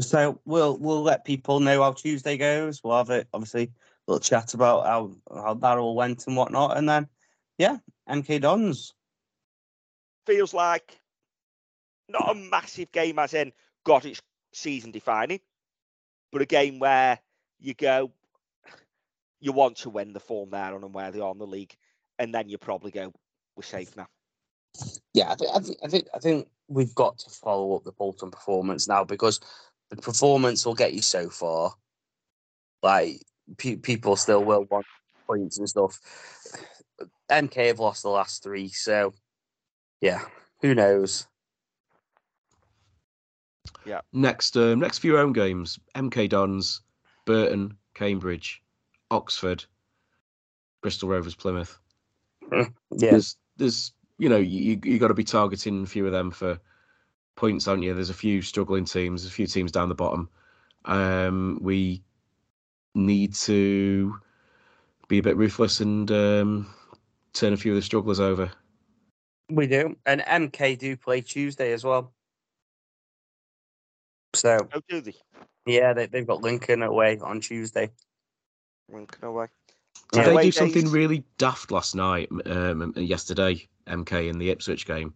Speaker 4: So we'll we'll let people know how Tuesday goes. We'll have it obviously little chat about how how that all went and whatnot, and then yeah, MK Dons.
Speaker 3: feels like not a massive game as in got its season defining, but a game where you go, you want to win the form they're on and where they are in the league, and then you probably go, we're safe now.
Speaker 4: Yeah, I think I think I think, I think we've got to follow up the Bolton performance now because the performance will get you so far. Like pe- people still will want points and stuff. MK have lost the last three, so yeah, who knows? Yeah.
Speaker 5: Next, um, next few home games: MK Dons, Burton, Cambridge, Oxford, Bristol Rovers, Plymouth.
Speaker 4: Yeah,
Speaker 5: There's, there's, you know, you you got to be targeting a few of them for points, aren't you? There's a few struggling teams, a few teams down the bottom. Um, we need to be a bit ruthless and um, turn a few of the strugglers over.
Speaker 4: we do, and MK do play Tuesday as well. So
Speaker 3: How do they?
Speaker 4: yeah, they, they've got Lincoln away on Tuesday.
Speaker 3: Winking away.
Speaker 5: Did
Speaker 4: Yeah.
Speaker 5: they
Speaker 3: Away
Speaker 5: do something
Speaker 3: days.
Speaker 5: really daft last night, um, and yesterday, MK in the Ipswich game?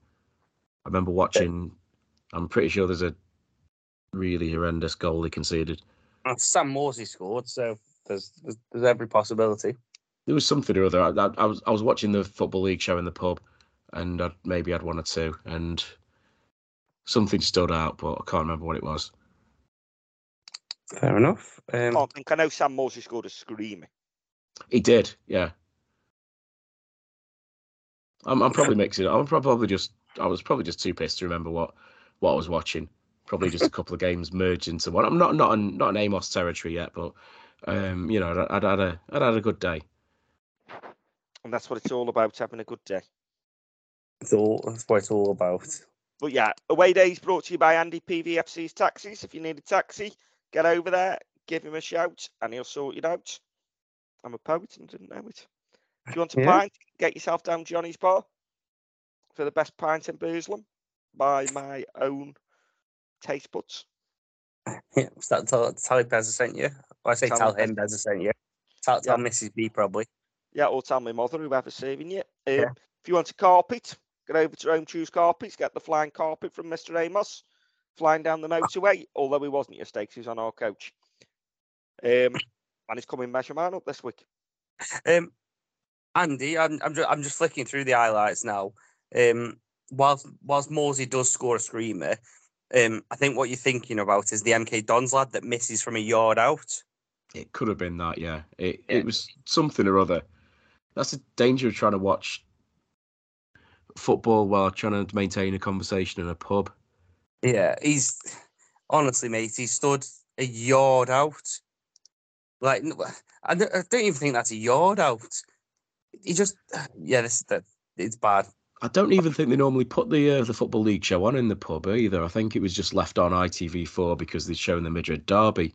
Speaker 5: I remember watching. I'm pretty sure there's a really horrendous goal he conceded.
Speaker 4: And Sam Morsy scored, so there's, there's there's every possibility.
Speaker 5: There was something or other. I, I, I was I was watching the football league show in the pub, and I'd, maybe I'd one or two, and something stood out, but I can't remember what it was.
Speaker 4: Fair enough. Um,
Speaker 3: Can't think. I know Sam Morsy scored a screamer.
Speaker 5: He did, yeah. I'm, I'm probably mixing it. I'm probably just I was probably just too pissed to remember what what I was watching. Probably just a couple of games merged into one. I'm not not in, not in Amos territory yet, but um, you know, I'd, I'd had a I'd had a good day.
Speaker 3: And that's what it's all about, having a good day.
Speaker 4: it's all that's what it's all about.
Speaker 3: But yeah, away days brought to you by Andy PVFC's Taxis. If you need a taxi, get over there, give him a shout, and he'll sort it out. I'm a poet and didn't know it. If you want a
Speaker 4: Yeah.
Speaker 3: pint, get yourself down Johnny's Bar for the best pint in Burslem by my own taste buds.
Speaker 4: Yeah, was that tell, tell sent you? Or I say
Speaker 3: Tell
Speaker 4: tell,
Speaker 3: him
Speaker 4: Bezza sent you. Tell, tell Mrs. B probably.
Speaker 3: Yeah, or tell my mother, whoever's serving you. Um,
Speaker 4: Yeah.
Speaker 3: If you want a carpet, get over to Home Choose Carpets, get the flying carpet from Mr. Amos, flying down the motorway, although he wasn't your stakes, he's on our coach. Um, and he's coming measure man up this week.
Speaker 4: Um, Andy, I'm I'm just, I'm just flicking through the highlights now. Um, whilst whilst Morsy does score a screamer, um, I think what you're thinking about is the MK Dons lad that misses from a yard out.
Speaker 5: It could have been that, yeah. It
Speaker 4: Yeah.
Speaker 5: it was something or other. That's the danger of trying to watch football while trying to maintain a conversation in a pub.
Speaker 4: Yeah, he's honestly, mate, he stood a yard out. Like, n- I don't, I don't even think that's a yard out. He just, yeah, this that it's bad.
Speaker 5: I don't even think they normally put the uh, the football league show on in the pub either. I think it was just left on ITV4 because they'd shown the Madrid derby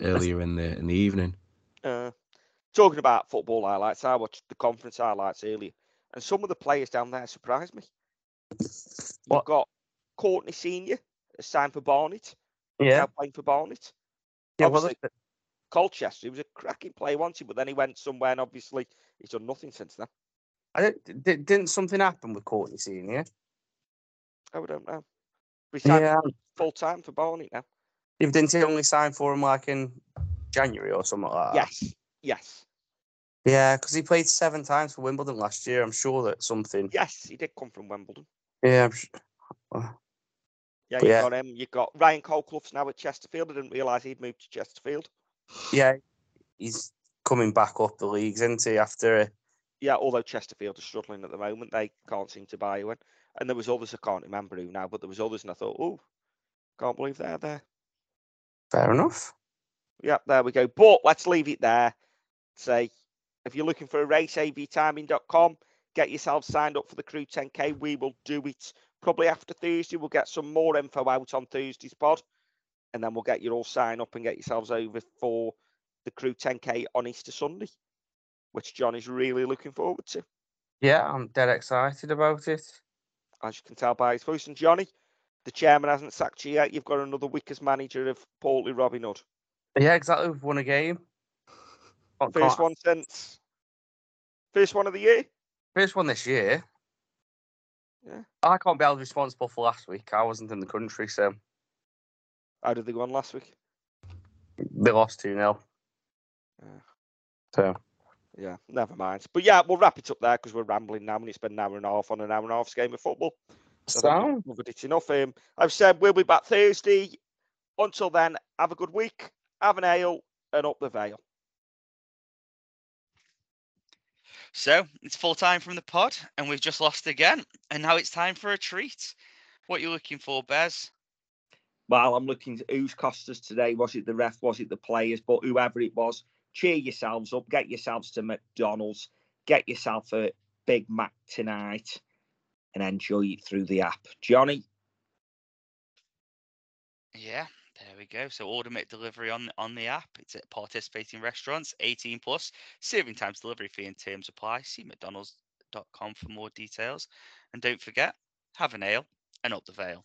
Speaker 5: earlier in the in the evening.
Speaker 3: Uh, talking about football highlights, I watched the conference highlights earlier, and some of the players down there surprised me. You've got Courtney Senior signed for Barnet.
Speaker 4: Yeah,
Speaker 3: playing for Barnet.
Speaker 4: yeah. Well,
Speaker 3: obviously-
Speaker 4: the-
Speaker 3: Colchester. He was a cracking player, wasn't he? But then he went somewhere, and obviously he's done nothing since then.
Speaker 4: I don't, di- didn't something happen with Courtney Senior?
Speaker 3: I don't know. He signed
Speaker 4: Yeah,
Speaker 3: full time for Barnet now.
Speaker 4: if didn't he only sign for him like in January or something like that?
Speaker 3: Yes, yes,
Speaker 4: Yeah, because he played seven times for Wimbledon last year. I'm sure that something.
Speaker 3: yes. He did come from Wimbledon.
Speaker 4: Yeah, I'm su-
Speaker 3: uh,
Speaker 4: Yeah,
Speaker 3: you
Speaker 4: yeah.
Speaker 3: got him. You got Ryan Colclough's now at Chesterfield. I didn't realise he'd moved to Chesterfield.
Speaker 4: yeah, he's coming back up the leagues, isn't he? After
Speaker 3: Yeah, although Chesterfield are struggling at the moment, they can't seem to buy one. And there was others I can't remember who now, but there was others, and I thought, oh, can't believe they're there.
Speaker 4: fair enough.
Speaker 3: Yeah, there we go. But let's leave it there. Say, if you're looking for a race, avtiming.com, get yourself signed up for the Crewe 10K. We will do it probably after Thursday. We'll get some more info out on Thursday's pod, and then we'll get you all signed up and get yourselves over for the Crewe 10K on Easter Sunday, which John is really looking forward to,
Speaker 4: Yeah, I'm dead excited about it.
Speaker 3: as you can tell by his voice. And Johnny, the chairman hasn't sacked you yet. You've got another week as manager of Portley Robin Hood.
Speaker 4: Yeah, exactly. We've won a game.
Speaker 3: First one since first one of the year.
Speaker 4: First one this year.
Speaker 3: Yeah.
Speaker 4: I can't be held responsible for last week. I wasn't in the country, so
Speaker 3: How did they go on last week?
Speaker 4: they lost 2 0.
Speaker 3: Yeah.
Speaker 4: So,
Speaker 3: Yeah, never mind. But yeah, we'll wrap it up there because we're rambling now and it's been an hour and a half on an hour and a half's game of football. So I think
Speaker 4: sound.
Speaker 3: we've covered it enough. Um, I've said we'll be back Thursday. Until then, have a good week, have an ale, and up the Vale.
Speaker 2: So it's full time from the pod, and we've just lost again. And now it's time for a treat. What you looking for, Bez?
Speaker 3: Well, I'm looking at who's cost us today. Was it the ref? Was it the players? But whoever it was, cheer yourselves up. Get yourselves to McDonald's. Get yourself a Big Mac tonight and enjoy it through the app. Johnny,
Speaker 2: Yeah, there we go. So order make delivery on on the app. It's at participating restaurants, 18 plus. Serving times, delivery fee, and terms apply. See McDonald's.com for more details. And don't forget, have an ale and up the Vale.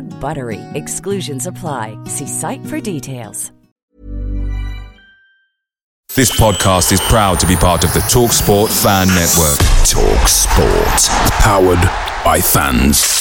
Speaker 6: BUTTERY. Exclusions apply. See site for details.
Speaker 7: This podcast is proud to be part of the TalkSport Fan Network.
Speaker 8: Talk Sport. Powered by fans.